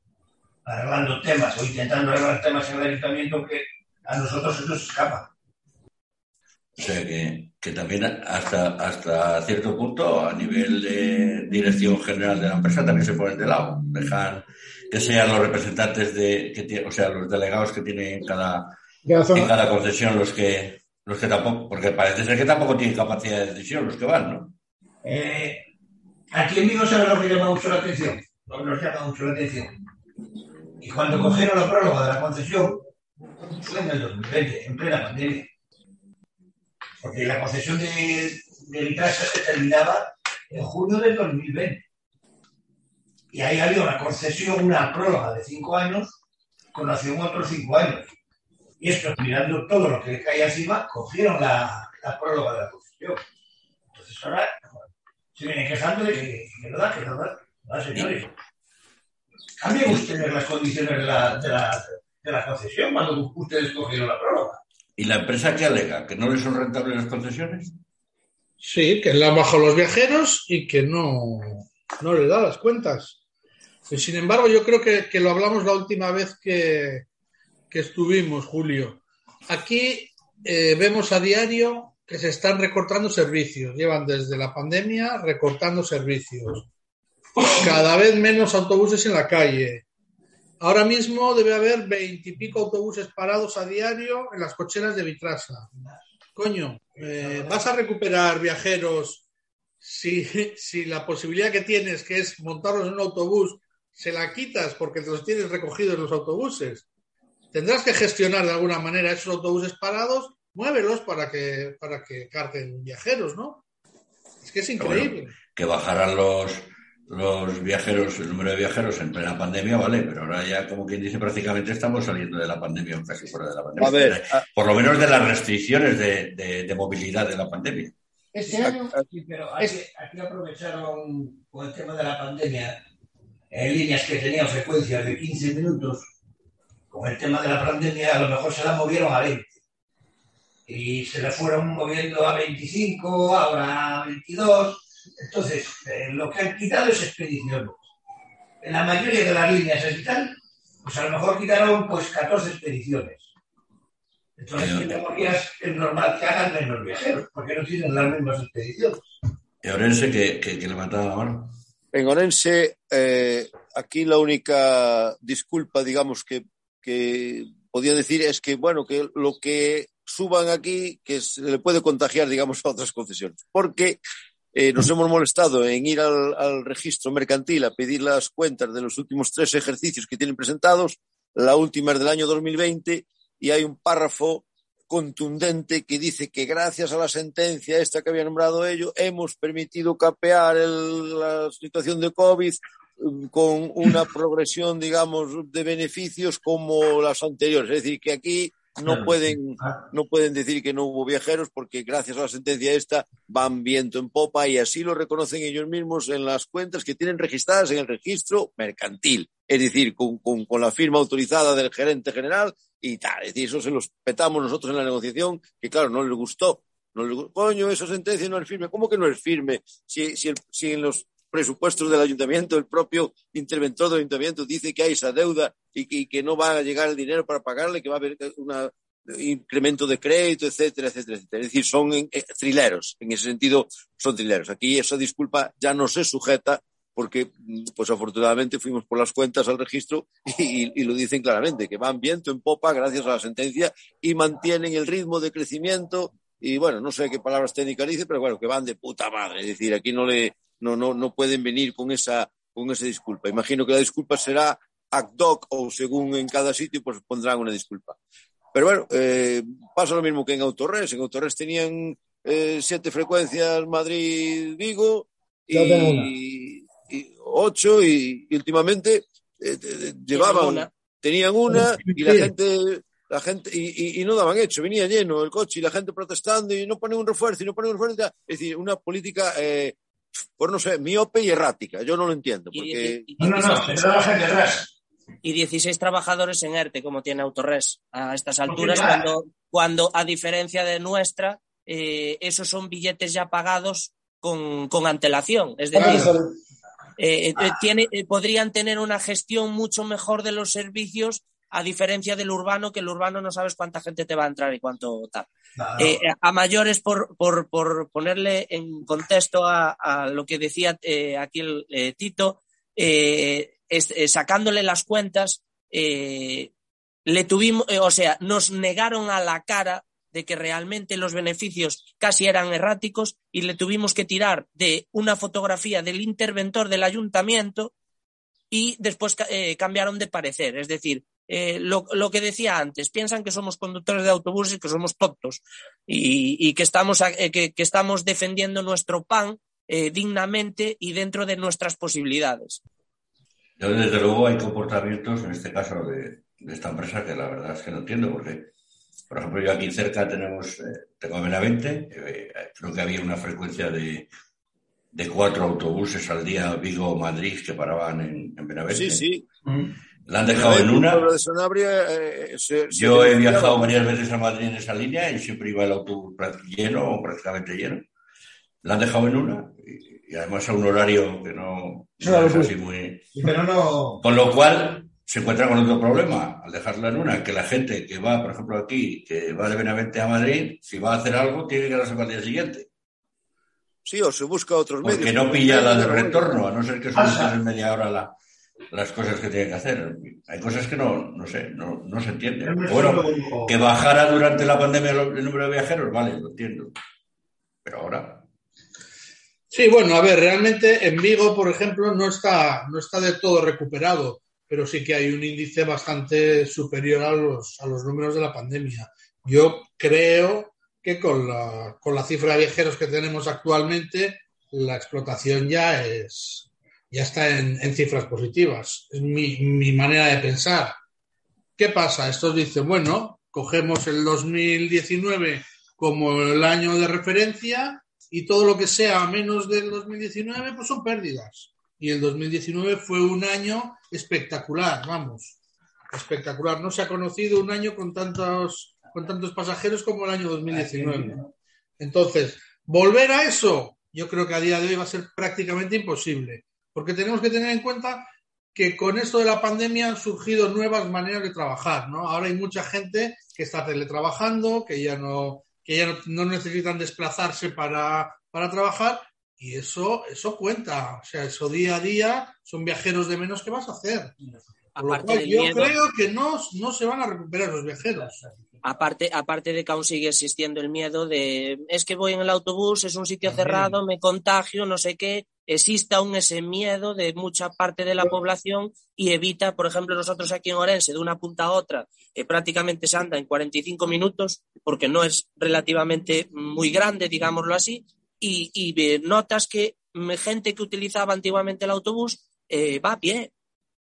arreglando temas o intentando arreglar temas en el ayuntamiento que a nosotros se nos escapa. O sea que, que también hasta, hasta cierto punto, a nivel de dirección general de la empresa, también se ponen de lado. Dejan que sean los representantes de, que, o sea, los delegados que tienen cada, en cada concesión los que, los que tampoco, porque parece ser que tampoco tienen capacidad de decisión los que van, ¿no? Eh, Aquí en Vigo sabe lo que llama mucho la atención, nos llama mucho la atención. Y cuando cogieron la prórroga de la concesión, fue en el 2020, en plena pandemia. Porque la concesión de, de Vitrasa se terminaba en junio del 2020. Y ahí había una concesión, una prórroga de cinco años, con opción otros cinco años. Y esto, mirando todo lo que caía encima, cogieron la, la prórroga de la concesión. Entonces ahora se vienen quejando de que, que no da, que no da. Señores. Cambien ustedes las condiciones de la, de la, de la concesión cuando ustedes cogieron la prórroga. ¿Y la empresa qué alega? ¿Que no les son rentables las concesiones? Sí, que le han bajado los viajeros y que no, no le da las cuentas. Y sin embargo, yo creo que, que, lo hablamos la última vez que, que estuvimos, Julio. Aquí eh, vemos a diario que se están recortando servicios. Llevan desde la pandemia recortando servicios. Cada vez menos autobuses en la calle. Ahora mismo debe haber veintipico autobuses parados a diario en las cocheras de Vitrasa. Coño, eh, ¿vas a recuperar viajeros si, si la posibilidad que tienes, que es montarlos en un autobús, se la quitas porque los tienes recogidos en los autobuses? Tendrás que gestionar de alguna manera esos autobuses parados, muévelos para que, para que carguen viajeros, ¿no? Es que es increíble. Bueno, que bajarán los, los viajeros, el número de viajeros en plena pandemia, vale, pero ahora ya, como quien dice, prácticamente estamos saliendo de la pandemia, casi fuera de la pandemia. A ver, a... Por lo menos de las restricciones de, de, de movilidad de la pandemia. Este año, Sí, pero aquí, aquí aprovecharon con el tema de la pandemia en líneas que tenían frecuencias de 15 minutos. Con el tema de la pandemia, a lo mejor se la movieron a 20. Y se la fueron moviendo a 25, ahora a 22. Entonces, eh, lo que han quitado es expediciones. En la mayoría de las líneas y tal, pues a lo mejor quitaron pues 14 expediciones. Entonces, categorías es normal que hagan menos viajeros, porque no tienen las mismas expediciones. ¿Y Orense que, que, que levantaba mano? En Orense, eh, aquí la única disculpa, digamos, que, que podía decir es que, bueno, que lo que suban aquí, que se le puede contagiar, digamos, a otras concesiones. Porque eh, nos hemos molestado en ir al, al, registro mercantil a pedir las cuentas de los últimos tres ejercicios que tienen presentados. La última es del año 2020 y hay un párrafo contundente que dice que gracias a la sentencia esta que había nombrado ello, hemos permitido capear el, la situación de COVID con una progresión, digamos, de beneficios como las anteriores. Es decir, que aquí no pueden, no pueden decir que no hubo viajeros porque gracias a la sentencia esta van viento en popa y así lo reconocen ellos mismos en las cuentas que tienen registradas en el registro mercantil. Es decir, con, con, con la firma autorizada del gerente general y tal. Es decir, eso se los petamos nosotros en la negociación, que claro, no les gustó. No les gustó. Coño, esa sentencia no es firme. ¿Cómo que no es firme? Si, si, el, si en los presupuestos del ayuntamiento, el propio interventor del ayuntamiento dice que hay esa deuda y que, no va a llegar el dinero para pagarle, que va a haber un incremento de crédito, etcétera, etcétera, etcétera. Es decir, son eh, trileros. En ese sentido, son trileros. Aquí esa disculpa ya no se sujeta porque, pues afortunadamente, fuimos por las cuentas al registro y, y, lo dicen claramente, que van viento en popa gracias a la sentencia y mantienen el ritmo de crecimiento y, bueno, no sé qué palabras técnicas dice, pero bueno, que van de puta madre. Es decir, aquí no le, no, no, no pueden venir con esa, con esa disculpa. Imagino que la disculpa será ad hoc o según en cada sitio, pues pondrán una disculpa. Pero bueno, eh, pasa lo mismo que en Autorres. En Autorres tenían eh, siete frecuencias Madrid-Vigo y, y, ocho y, y últimamente eh, llevaban, una. tenían una y la gente la gente y, y, y, no daban hecho, venía lleno el coche y la gente protestando y no ponen un refuerzo y no ponen un refuerzo. Es decir, una política, eh, pues no sé, miope y errática. Yo no lo entiendo. Porque... Y, y, no, no, no, se trabaja. Y 16 trabajadores en ERTE, como tiene Autorres a estas alturas, cuando, cuando a diferencia de nuestra, eh, esos son billetes ya pagados con, con antelación. Es decir, eh, tiene, podrían tener una gestión mucho mejor de los servicios a diferencia del urbano, que el urbano no sabes cuánta gente te va a entrar y cuánto tal. Claro. Eh, a mayores, por, por, por, ponerle en contexto a, a lo que decía eh, aquí el eh, Tito, es, sacándole las cuentas, le tuvimos, o sea, nos negaron a la cara de que realmente los beneficios casi eran erráticos y le tuvimos que tirar de una fotografía del interventor del ayuntamiento y después eh, cambiaron de parecer. Es decir, eh, lo, lo, que decía antes, piensan que somos conductores de autobuses, que somos tontos y, y que, estamos, eh, que, que, estamos defendiendo nuestro pan eh, dignamente y dentro de nuestras posibilidades. Yo, desde luego, hay comportamientos, en este caso de, de, esta empresa, que la verdad es que no entiendo, porque, por ejemplo, yo aquí cerca tenemos, eh, tengo Benavente, eh, creo que había una frecuencia de, de cuatro autobuses al día Vigo-Madrid que paraban en, en Benavente. Sí, sí. Mm. La han dejado en una. De Sanabria, eh, se, Yo he viajado varias veces a Madrid en esa línea y siempre iba el autobús lleno o prácticamente lleno. La han dejado en una y, y además a un horario que no, no es así muy. Pero no... Con lo cual se encuentra con otro problema al dejarla en una, que la gente que va, por ejemplo, aquí, que va de Benavente a Madrid, si va a hacer algo, tiene que quedarse para el día siguiente. Sí, o se busca otros Porque medios. Porque no pilla la de retorno, a no ser que solo en media hora la, las cosas que tiene que hacer. Hay cosas que no, no sé, no, no se entienden. Bueno, que bajara durante la pandemia el número de viajeros, vale, lo entiendo. Pero ahora. Sí, bueno, a ver, realmente en Vigo, por ejemplo, no está, no está del todo recuperado, pero sí que hay un índice bastante superior a los, a los números de la pandemia. Yo creo que con la, con la cifra de viajeros que tenemos actualmente, la explotación ya es, ya está en, en cifras positivas. Es mi, mi, manera de pensar. ¿Qué pasa? Estos dicen, bueno, cogemos el 2019 como el año de referencia y todo lo que sea menos del 2019, pues son pérdidas. Y el 2019 fue un año espectacular, vamos, espectacular. No se ha conocido un año con tantos, con tantos pasajeros como el año 2019. Entonces, volver a eso, yo creo que a día de hoy va a ser prácticamente imposible porque tenemos que tener en cuenta que con esto de la pandemia han surgido nuevas maneras de trabajar, ¿no? Ahora hay mucha gente que está teletrabajando, que ya no, que ya no, no necesitan desplazarse para, para, trabajar y eso, eso cuenta, o sea, eso día a día son viajeros de menos que vas a hacer. Por cual, yo miedo. creo que no, no se van a recuperar los viajeros. Aparte, aparte de que aún sigue existiendo el miedo de es que voy en el autobús, es un sitio cerrado, me contagio, no sé qué, exista aún ese miedo de mucha parte de la población y evita, por ejemplo, nosotros aquí en Orense, de una punta a otra, eh, prácticamente se anda en 45 minutos, porque no es relativamente muy grande, digámoslo así, y, y notas que gente que utilizaba antiguamente el autobús eh, va a pie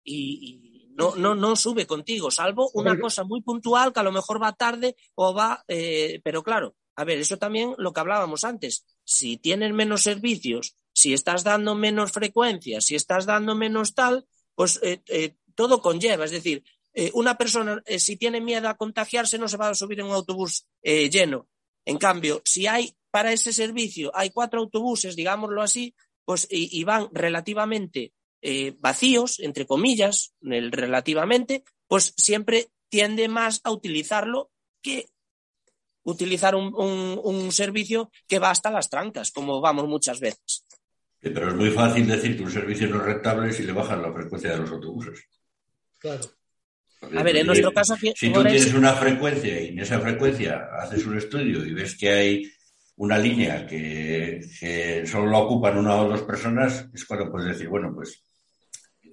y, y no, no, no sube contigo, salvo una cosa muy puntual que a lo mejor va tarde o va, eh, pero claro, a ver, eso también lo que hablábamos antes, si tienen menos servicios, si estás dando menos frecuencia, si estás dando menos tal, pues eh, eh, todo conlleva, es decir, eh, una persona si tiene miedo a contagiarse no se va a subir en un autobús lleno. En cambio, si hay para ese servicio, hay cuatro autobuses, digámoslo así, pues y, van relativamente vacíos, entre comillas, el relativamente, pues siempre tiende más a utilizarlo que utilizar un, un, servicio que va hasta las trancas, como vamos muchas veces. Sí, pero es muy fácil decir que un servicio no es rentable si le bajan la frecuencia de los autobuses. Claro. Porque a ver, en nuestro caso... Si tú tienes una frecuencia y en esa frecuencia haces un estudio y ves que hay una línea que, que solo la ocupan una o dos personas, es cuando puedes decir, bueno, pues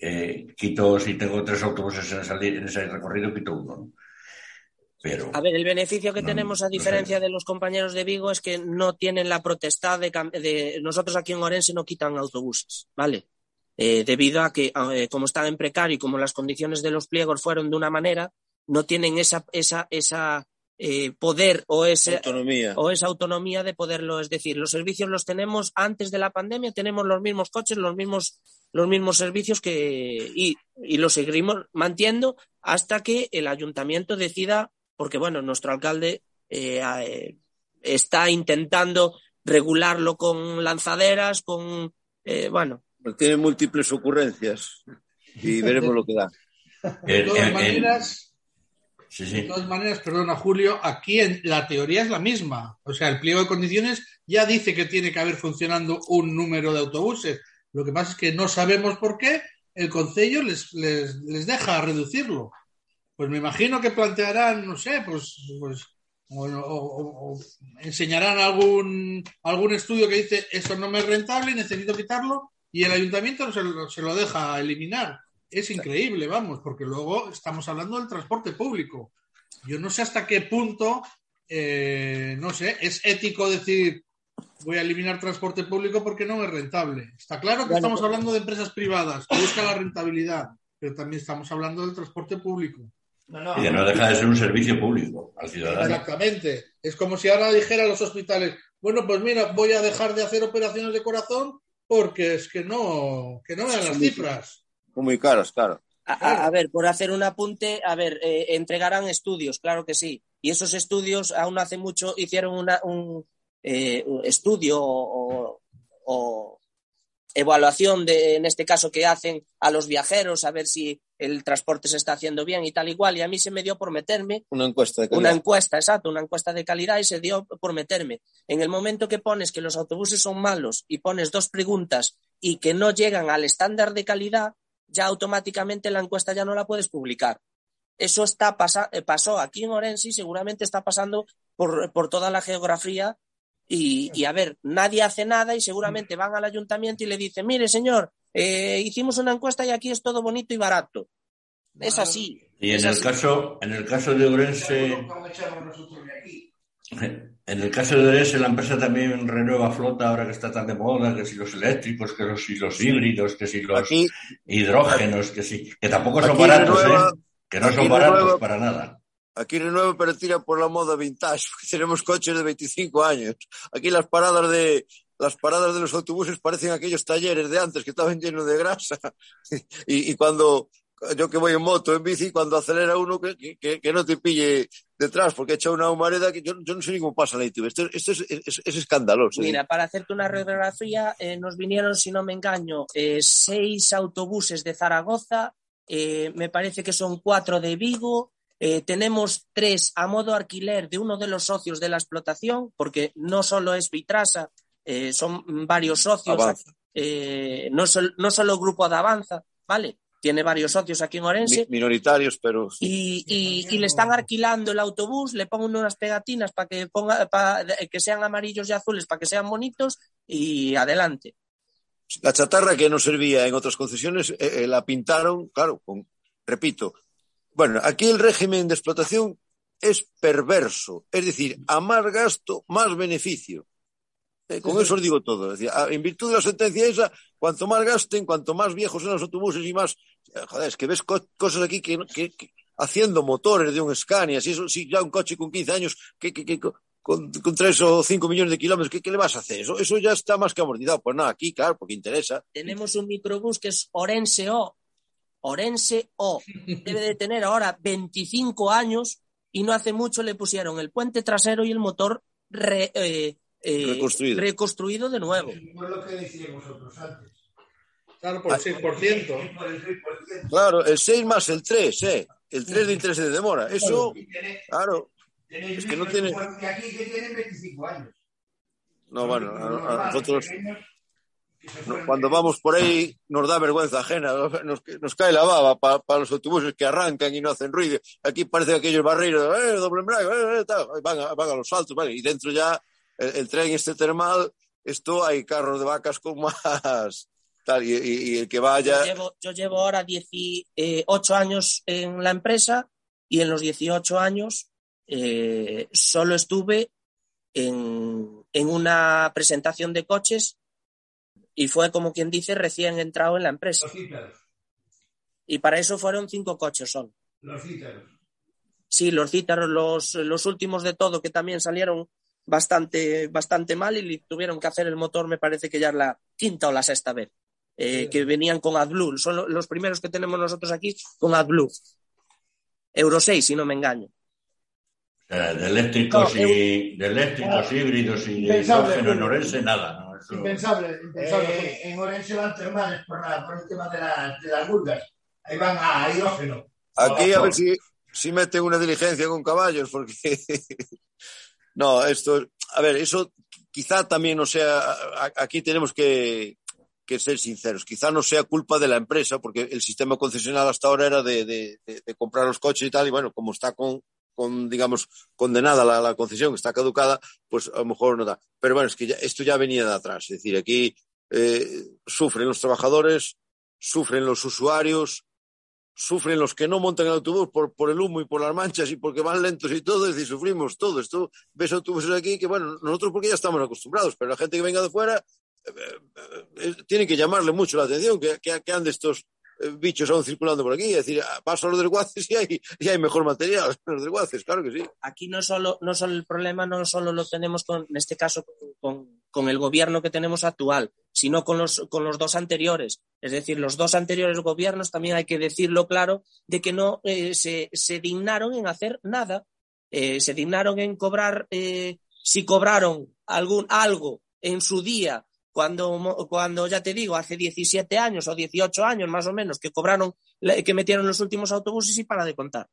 eh, quito, si tengo tres autobuses en, esa, en ese recorrido, quito uno. ¿no? Pero, a ver, el beneficio que no, tenemos, a diferencia no de los compañeros de Vigo, es que no tienen la protestad de, de nosotros aquí en Orense no quitan autobuses, ¿vale? Eh, debido a que, eh, como están en precario y como las condiciones de los pliegos fueron de una manera, no tienen esa, esa, esa eh, poder o, ese, autonomía. o esa autonomía de poderlo. Es decir, los servicios los tenemos antes de la pandemia, tenemos los mismos coches, los mismos, los mismos servicios que, y, y los seguimos manteniendo hasta que el ayuntamiento decida porque bueno, nuestro alcalde eh, eh, está intentando regularlo con lanzaderas, con, eh, bueno. Tiene múltiples ocurrencias y veremos lo que da. De todas maneras, sí, sí. de todas maneras, perdona Julio, aquí en, la teoría es la misma. O sea, el pliego de condiciones ya dice que tiene que haber funcionando un número de autobuses. Lo que pasa es que no sabemos por qué el Concello les, les, les deja reducirlo pues me imagino que plantearán, no sé, pues, pues o, o, o, enseñarán algún, algún estudio que dice esto no me es rentable, necesito quitarlo, y el ayuntamiento se lo, se lo deja eliminar. Es increíble, vamos, porque luego estamos hablando del transporte público. Yo no sé hasta qué punto, eh, no sé, es ético decir voy a eliminar transporte público porque no es rentable. Está claro que estamos hablando de empresas privadas que buscan la rentabilidad, pero también estamos hablando del transporte público. No, no. Y que no deja de ser un servicio público al ciudadano. Exactamente. Es como si ahora dijera a los hospitales, bueno, pues mira, voy a dejar de hacer operaciones de corazón porque es que no, que no me dan las cifras. Muy caras, claro. A, a, a, ver, por hacer un apunte, a ver, eh, entregarán estudios, claro que sí. Y esos estudios, aún hace mucho, hicieron una, un, eh, un estudio o, o, evaluación de, en este caso, que hacen a los viajeros, a ver si el transporte se está haciendo bien y tal igual. Y a mí se me dio por meterme. Una encuesta de calidad. Una encuesta, exacto, una encuesta de calidad y se dio por meterme. En el momento que pones que los autobuses son malos y pones dos preguntas y que no llegan al estándar de calidad, ya automáticamente la encuesta ya no la puedes publicar. Eso está pasa, eh, pasó aquí en Orense y seguramente está pasando por, por toda la geografía y, y, a ver, nadie hace nada y seguramente van al ayuntamiento y le dicen, mire, señor, eh, hicimos una encuesta y aquí es todo bonito y barato. Es así. Y en el caso, en el caso de Orense, en el caso de Orense, la empresa también renueva flota ahora que está tan de moda, que si los eléctricos, que si los híbridos, que si los Aquí, hidrógenos, que si, que tampoco son baratos, renueva- ¿eh? Que no son baratos renueva- para nada. aquí renueva, pero tira por la moda vintage, porque tenemos coches de 25 años. Aquí las paradas de las paradas de los autobuses parecen aquellos talleres de antes que estaban llenos de grasa. Y, y cuando yo que voy en moto, en bici, cuando acelera uno que, que, que no te pille detrás porque echa una humareda que yo, yo no sé ni cómo pasa la ITV. Esto, esto es, es, es escandaloso. ¿eh? Mira, para hacerte una radiografía, eh, nos vinieron, si no me engaño, eh, seis autobuses de Zaragoza, eh, me parece que son cuatro de Vigo, eh, tenemos tres a modo alquiler de uno de los socios de la explotación, porque no solo es Vitrasa, eh, son varios socios, eh, no, sol- no solo Grupo de Avanza, ¿vale? Tiene varios socios aquí en Orense. Mi- minoritarios, pero Y, y, y le están alquilando el autobús, le pongan unas pegatinas para que ponga, para que sean amarillos y azules, para que sean bonitos y adelante. la chatarra que no servía en otras concesiones eh, la pintaron, claro, con, repito. Bueno, aquí el régimen de explotación es perverso, es decir, a más gasto, más beneficio. Eh, con eso os digo todo. Es decir, en virtud de la sentencia esa, cuanto más gasten, cuanto más viejos son los autobuses y más. eh, Joder, es que ves co- cosas aquí que, que- que- haciendo motores de un Scania, si eso, si ya un coche con 15 años, que, que, que- con, con 3 o 5 millones de kilómetros, ¿qué, qué le vas a hacer? Eso, eso ya está más que amortizado. Pues nada, aquí, claro, porque interesa. Tenemos un microbús que es Orense O. Orense O. Debe de tener ahora 25 años y no hace mucho le pusieron el puente trasero y el motor re- eh, eh, Reconstruido. reconstruido de nuevo. Por lo que decíais vosotros antes. Claro, por el 6%. Por el 6%. Claro, el 6 más el 3, ¿eh? El 3 de interés de demora. Eso, claro. Es que no tiene- aquí que tienen 25 años. No, bueno, a, a nosotros no, cuando vamos por ahí nos da vergüenza ajena, nos, nos cae la baba para los autobuses que arrancan y no hacen ruido. Aquí parece aquellos barreiros, eh, doble embrague, eh, eh, van, a, van a los saltos, vale. Y dentro ya el, el tren este termal, esto hay carros de vacas con más tal, y, y- y el que Yo vaya, llevo, yo llevo ahora 18 años en la empresa y en los 18 años eh, solo estuve en, en una presentación de coches y fue como quien dice recién entrado en la empresa. Los. Y para eso fueron cinco coches son. Los cítaros. Sí, los cítaros, los, los últimos de todo que también salieron bastante, bastante mal y le tuvieron que hacer el motor, me parece que ya es la quinta o la sexta vez, eh, Sí. que venían con AdBlue. Son lo- los primeros que tenemos nosotros aquí con AdBlue. Euro 6, si no me engaño. O sea, de eléctricos, No, y, de eléctricos híbridos y de hidrógeno en. Orense, nada. ¿no? Eso- Impensable, impensable. Eh, en Orense van termales por, la- por el tema de, la- de las burgas. Ahí van a hidrógeno. aquí a ver si, si meten una diligencia con caballos, porque no, esto, a ver, eso quizá también no sea, aquí tenemos que, ser sinceros, quizá no sea culpa de la empresa, porque el sistema concesional hasta ahora era de, comprar los coches y tal, y bueno, como está con, con, digamos, condenada la, la, concesión, está caducada, pues a lo mejor no da. Pero bueno, es que ya, esto ya venía de atrás. Es decir, aquí eh, sufren los trabajadores, sufren los usuarios, sufren los que no montan el autobús por, por el humo y por las manchas y porque van lentos y todo, es decir, sufrimos todo. Esto, ves autobuses aquí que, bueno, nosotros porque ya estamos acostumbrados, pero la gente que venga de fuera eh, eh, tiene que llamarle mucho la atención que, que, que ande estos eh, bichos aún circulando por aquí. Es decir, paso a los desguaces y hay, y hay mejor material los desguaces, claro que sí. Aquí no solo, no solo el problema, no solo lo tenemos con, en este caso con, con el gobierno que tenemos actual, sino con los, con los dos anteriores. Es decir, los dos anteriores gobiernos también hay que decirlo claro de que no eh, se, se, dignaron en hacer nada. Eh, se dignaron en cobrar, eh, si cobraron algún, algo en su día cuando, cuando, ya te digo, hace 17 años o 18 años más o menos que cobraron, que metieron los últimos autobuses y para de contar.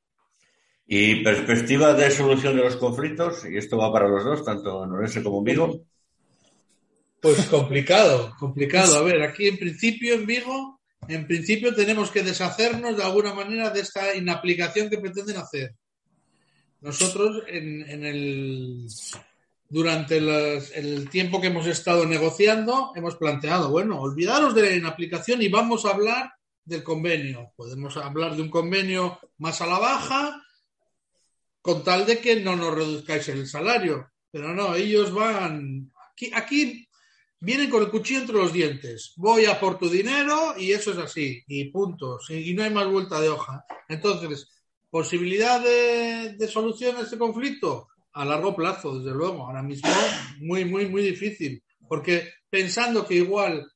Y perspectiva de solución de los conflictos, y esto va para los dos, tanto en Orense como Vigo. Pues complicado, complicado. A ver, aquí en principio en Vigo, en principio tenemos que deshacernos de alguna manera de esta inaplicación que pretenden hacer. Nosotros en, en el, durante las, el tiempo que hemos estado negociando, hemos planteado, bueno, olvidaros de la inaplicación y vamos a hablar del convenio. Podemos hablar de un convenio más a la baja, con tal de que no nos reduzcáis el salario. Pero no, ellos van. Aquí, aquí vienen con el cuchillo entre los dientes. Voy a por tu dinero y eso es así. Y punto. Y no hay más vuelta de hoja. Entonces, ¿posibilidad de, de solución a este conflicto? a largo plazo, desde luego. Ahora mismo muy, muy, muy difícil. Porque pensando que igual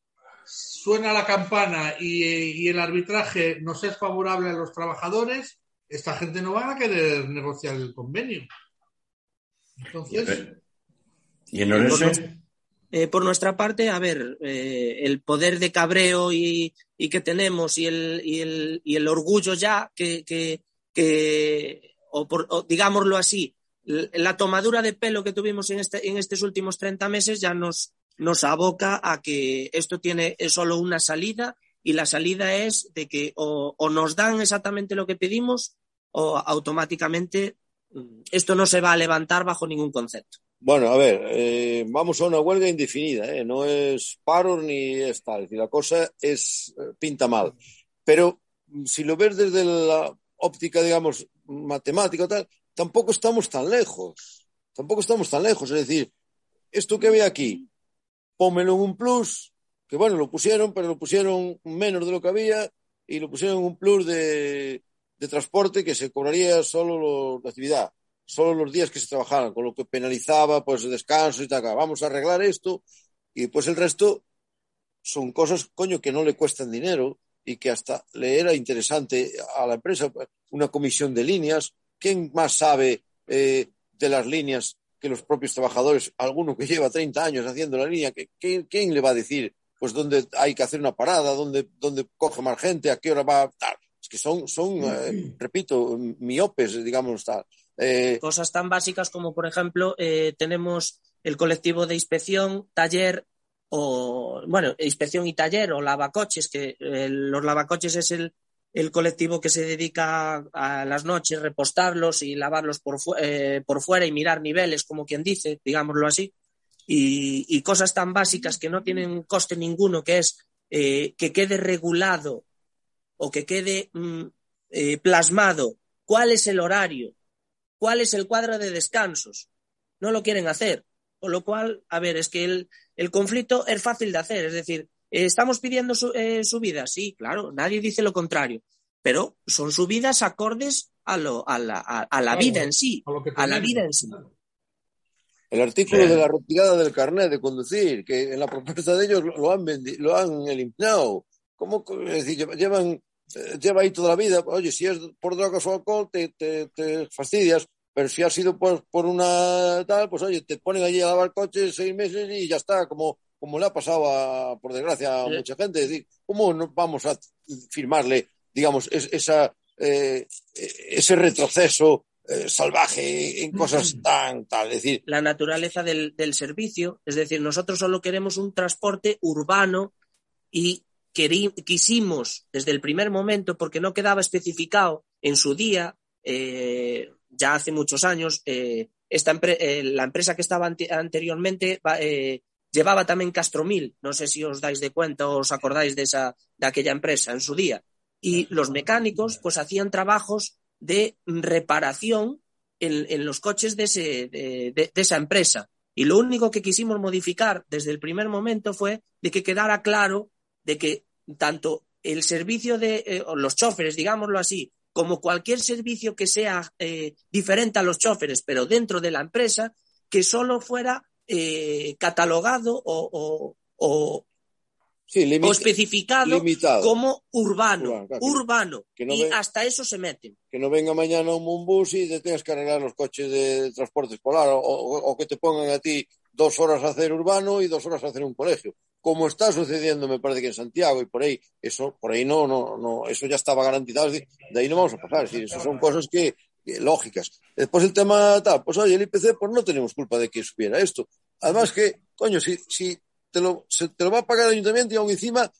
suena la campana y, y, el arbitraje nos es favorable a los trabajadores, esta gente no va a querer negociar el convenio. Entonces. ¿Y en Orense? Eh, por nuestra parte, a ver, eh, el poder de cabreo y, que tenemos y el, y, el, y el orgullo ya que, que, que o, por, o digámoslo así, la tomadura de pelo que tuvimos en, este, en estos últimos 30 meses ya nos, nos aboca a que esto tiene solo una salida y la salida es de que o, o, nos dan exactamente lo que pedimos o automáticamente esto no se va a levantar bajo ningún concepto. Bueno, a ver, eh, vamos a una huelga indefinida, ¿eh? no es paro ni es tal, la cosa es pinta mal. Pero si lo ves desde la óptica, digamos, matemática tal, tampoco estamos tan lejos. Tampoco estamos tan lejos. Es decir, esto que ve aquí, pómelo en un plus, que bueno, lo pusieron, pero lo pusieron menos de lo que había y lo pusieron en un plus de, de transporte que se cobraría solo lo, la actividad, solo los días que se trabajaran, con lo que penalizaba pues descanso y tal. Vamos a arreglar esto y después el resto son cosas, coño, que no le cuestan dinero y que hasta le era interesante a la empresa una comisión de líneas ¿Quién más sabe eh, de las líneas que los propios trabajadores? Alguno que lleva 30 años haciendo la línea, ¿quién, quién le va a decir pues dónde hay que hacer una parada, dónde, dónde coge más gente, a qué hora va a? Es que son, son eh, repito, miopes, digamos, tal. Eh, Cosas tan básicas como, por ejemplo, eh, tenemos el colectivo de inspección, taller o, bueno, inspección y taller o lavacoches, que los lavacoches es el, el colectivo que se dedica a las noches repostarlos y lavarlos por, fu eh, por fuera y mirar niveles, como quien dice, digámoslo así, y, y cosas tan básicas que no tienen coste ninguno, que es eh, que quede regulado o que quede mm, eh, plasmado cuál es el horario, cuál es el cuadro de descansos. No lo quieren hacer. Con lo cual, a ver, es que el, el conflicto es fácil de hacer, es decir, ¿Estamos pidiendo su, eh, subidas? Sí, claro, nadie dice lo contrario, pero son subidas acordes a, lo, a, la, a, a la claro, vida en sí, a, a la vida en sí. El artículo sí. de la retirada del carnet de conducir, que en la propuesta de ellos lo han, lo han eliminado. ¿Cómo? Es decir, llevan, eh, lleva ahí toda la vida. Oye, si es por drogas o alcohol, te, te, te fastidias, pero si ha sido por, por una tal, pues oye, te ponen allí a lavar coches seis meses y ya está, como como le ha pasado, a, por desgracia, a mucha gente. Es decir, ¿cómo no vamos a firmarle, digamos, es, esa, eh, ese retroceso eh, salvaje en cosas tan tal? Es decir, la naturaleza del, del, servicio, es decir, nosotros solo queremos un transporte urbano y quisimos desde el primer momento, porque no quedaba especificado en su día, eh, ya hace muchos años, esta la empresa que estaba anteriormente llevaba también Castromil, no sé si os dais de cuenta o os acordáis de, esa, de aquella empresa en su día. Y los mecánicos pues hacían trabajos de reparación en, los coches de, de, esa empresa. Y lo único que quisimos modificar desde el primer momento fue de que quedara claro de que tanto el servicio de eh, los choferes, digámoslo así, como cualquier servicio que sea eh, diferente a los choferes, pero dentro de la empresa, que solo fuera eh, catalogado o, o, especificado como urbano, urbano, y hasta eso se meten. Que no venga mañana un bus y te tengas que arreglar los coches de transporte escolar o, que te pongan a ti dos horas a hacer urbano y dos horas a hacer un colegio. Como está sucediendo, me parece que en Santiago y por ahí, eso, por ahí no, no, no, eso ya estaba garantizado, de ahí no vamos a pasar, es decir, eso son cosas que, lógicas. Después el tema tal, pues oye, el IPC, pues no tenemos culpa de que supiera esto. Además que, coño, si, si te, lo, se, te lo va a pagar el ayuntamiento y aún encima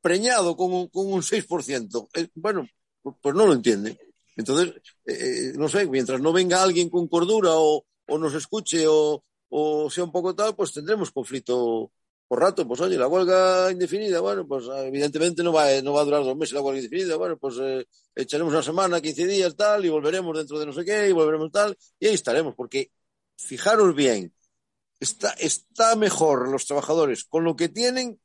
preñado con un, con un 6%, eh, bueno, pues no lo entiende. Entonces, eh, eh, no sé, mientras no venga alguien con cordura o, o nos escuche o, o sea un poco tal, pues tendremos conflicto por rato, pues oye, la huelga indefinida, bueno, pues evidentemente no va, no va a durar dos meses la huelga indefinida, bueno, pues eh, echaremos una semana, 15 días, tal, y volveremos dentro de no sé qué, y volveremos tal, y ahí estaremos, porque fijaros bien, está, está mejor los trabajadores con lo que tienen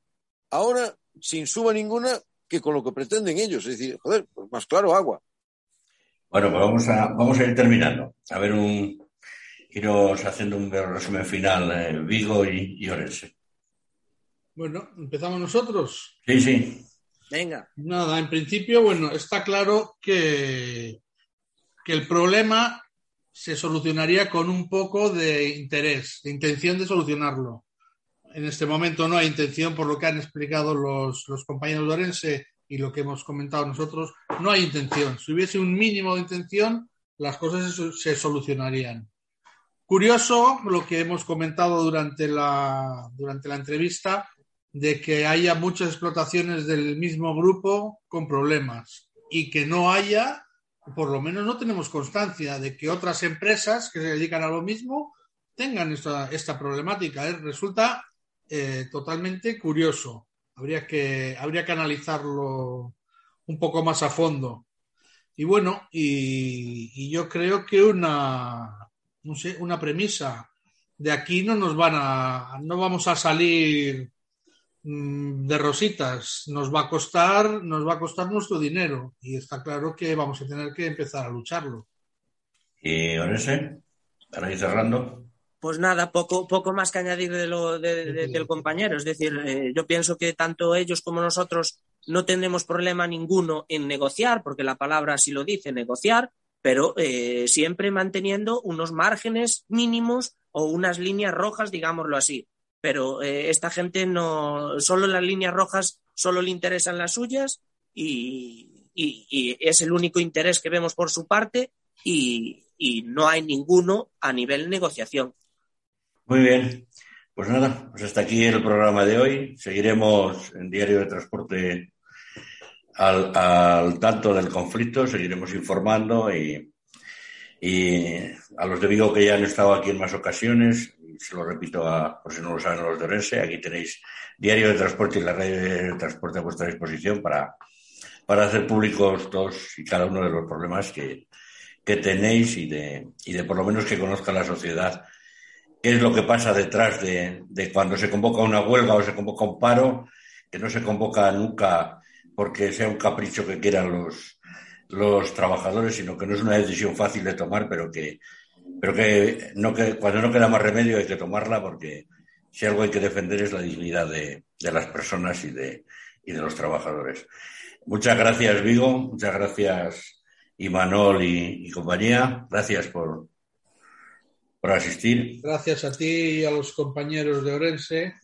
ahora, sin suba ninguna, que con lo que pretenden ellos. Es decir, joder, pues más claro, agua. Bueno, pues vamos a, vamos a ir terminando. A ver, un, iros haciendo un resumen final, eh, Vigo y Orense. Bueno, empezamos nosotros. Sí, sí. Venga. Nada, en principio, bueno, está claro que, que el problema se solucionaría con un poco de interés, de intención de solucionarlo. En este momento no hay intención, por lo que han explicado los, los compañeros de Orense y lo que hemos comentado nosotros, no hay intención. Si hubiese un mínimo de intención, las cosas se solucionarían. Curioso lo que hemos comentado durante la, durante la entrevista, de que haya muchas explotaciones del mismo grupo con problemas y que no haya, por lo menos no tenemos constancia de que otras empresas que se dedican a lo mismo tengan esta, esta problemática. ¿eh? Resulta eh, totalmente curioso. Habría que, habría que analizarlo un poco más a fondo. Y bueno, y, y yo creo que una, no sé, una premisa de aquí no nos van a, no vamos a salir de rositas nos va a costar, nos va a costar nuestro dinero y está claro que vamos a tener que empezar a lucharlo. Y Onese, para ir cerrando. Pues nada, poco, poco más que añadir de lo del compañero. Es decir, eh, yo pienso que tanto ellos como nosotros no tendremos problema ninguno en negociar, porque la palabra así lo dice, negociar, pero eh, siempre manteniendo unos márgenes mínimos o unas líneas rojas, digámoslo así pero eh, esta gente no, solo las líneas rojas, solo le interesan las suyas y, es el único interés que vemos por su parte y, no hay ninguno a nivel negociación. Muy bien. Pues nada, pues hasta aquí el programa de hoy. Seguiremos en Diario de Transporte al, al tanto del conflicto, seguiremos informando y, y a los de Vigo que ya han estado aquí en más ocasiones, se lo repito a, por si no lo saben los de Orense, aquí tenéis Diario de Transporte y la red de transporte a vuestra disposición para, para hacer públicos todos y cada uno de los problemas que, que tenéis y de, y de por lo menos que conozca la sociedad qué es lo que pasa detrás de, de cuando se convoca una huelga o se convoca un paro, que no se convoca nunca porque sea un capricho que quieran los, los trabajadores, sino que no es una decisión fácil de tomar, pero que pero que, no, que cuando no queda más remedio hay que tomarla porque si algo hay que defender es la dignidad de, de las personas y de, y de los trabajadores. Muchas gracias, Vigo. Muchas gracias, Imanol y, y compañía. Gracias por, por asistir. Gracias a ti y a los compañeros de Orense.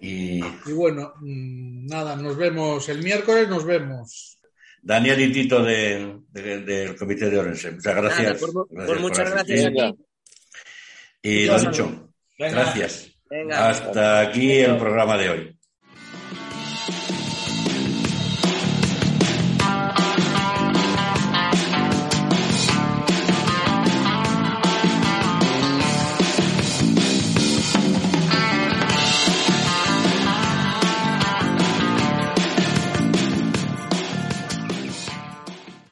Y, y bueno, mm, nada, nos vemos el miércoles, nos vemos. Daniel y Tito de, de, del Comité de Orense. Muchas gracias. Nada, por, gracias por muchas gracias a ti. Y lo dicho, gracias. Venga. Hasta aquí el programa de hoy.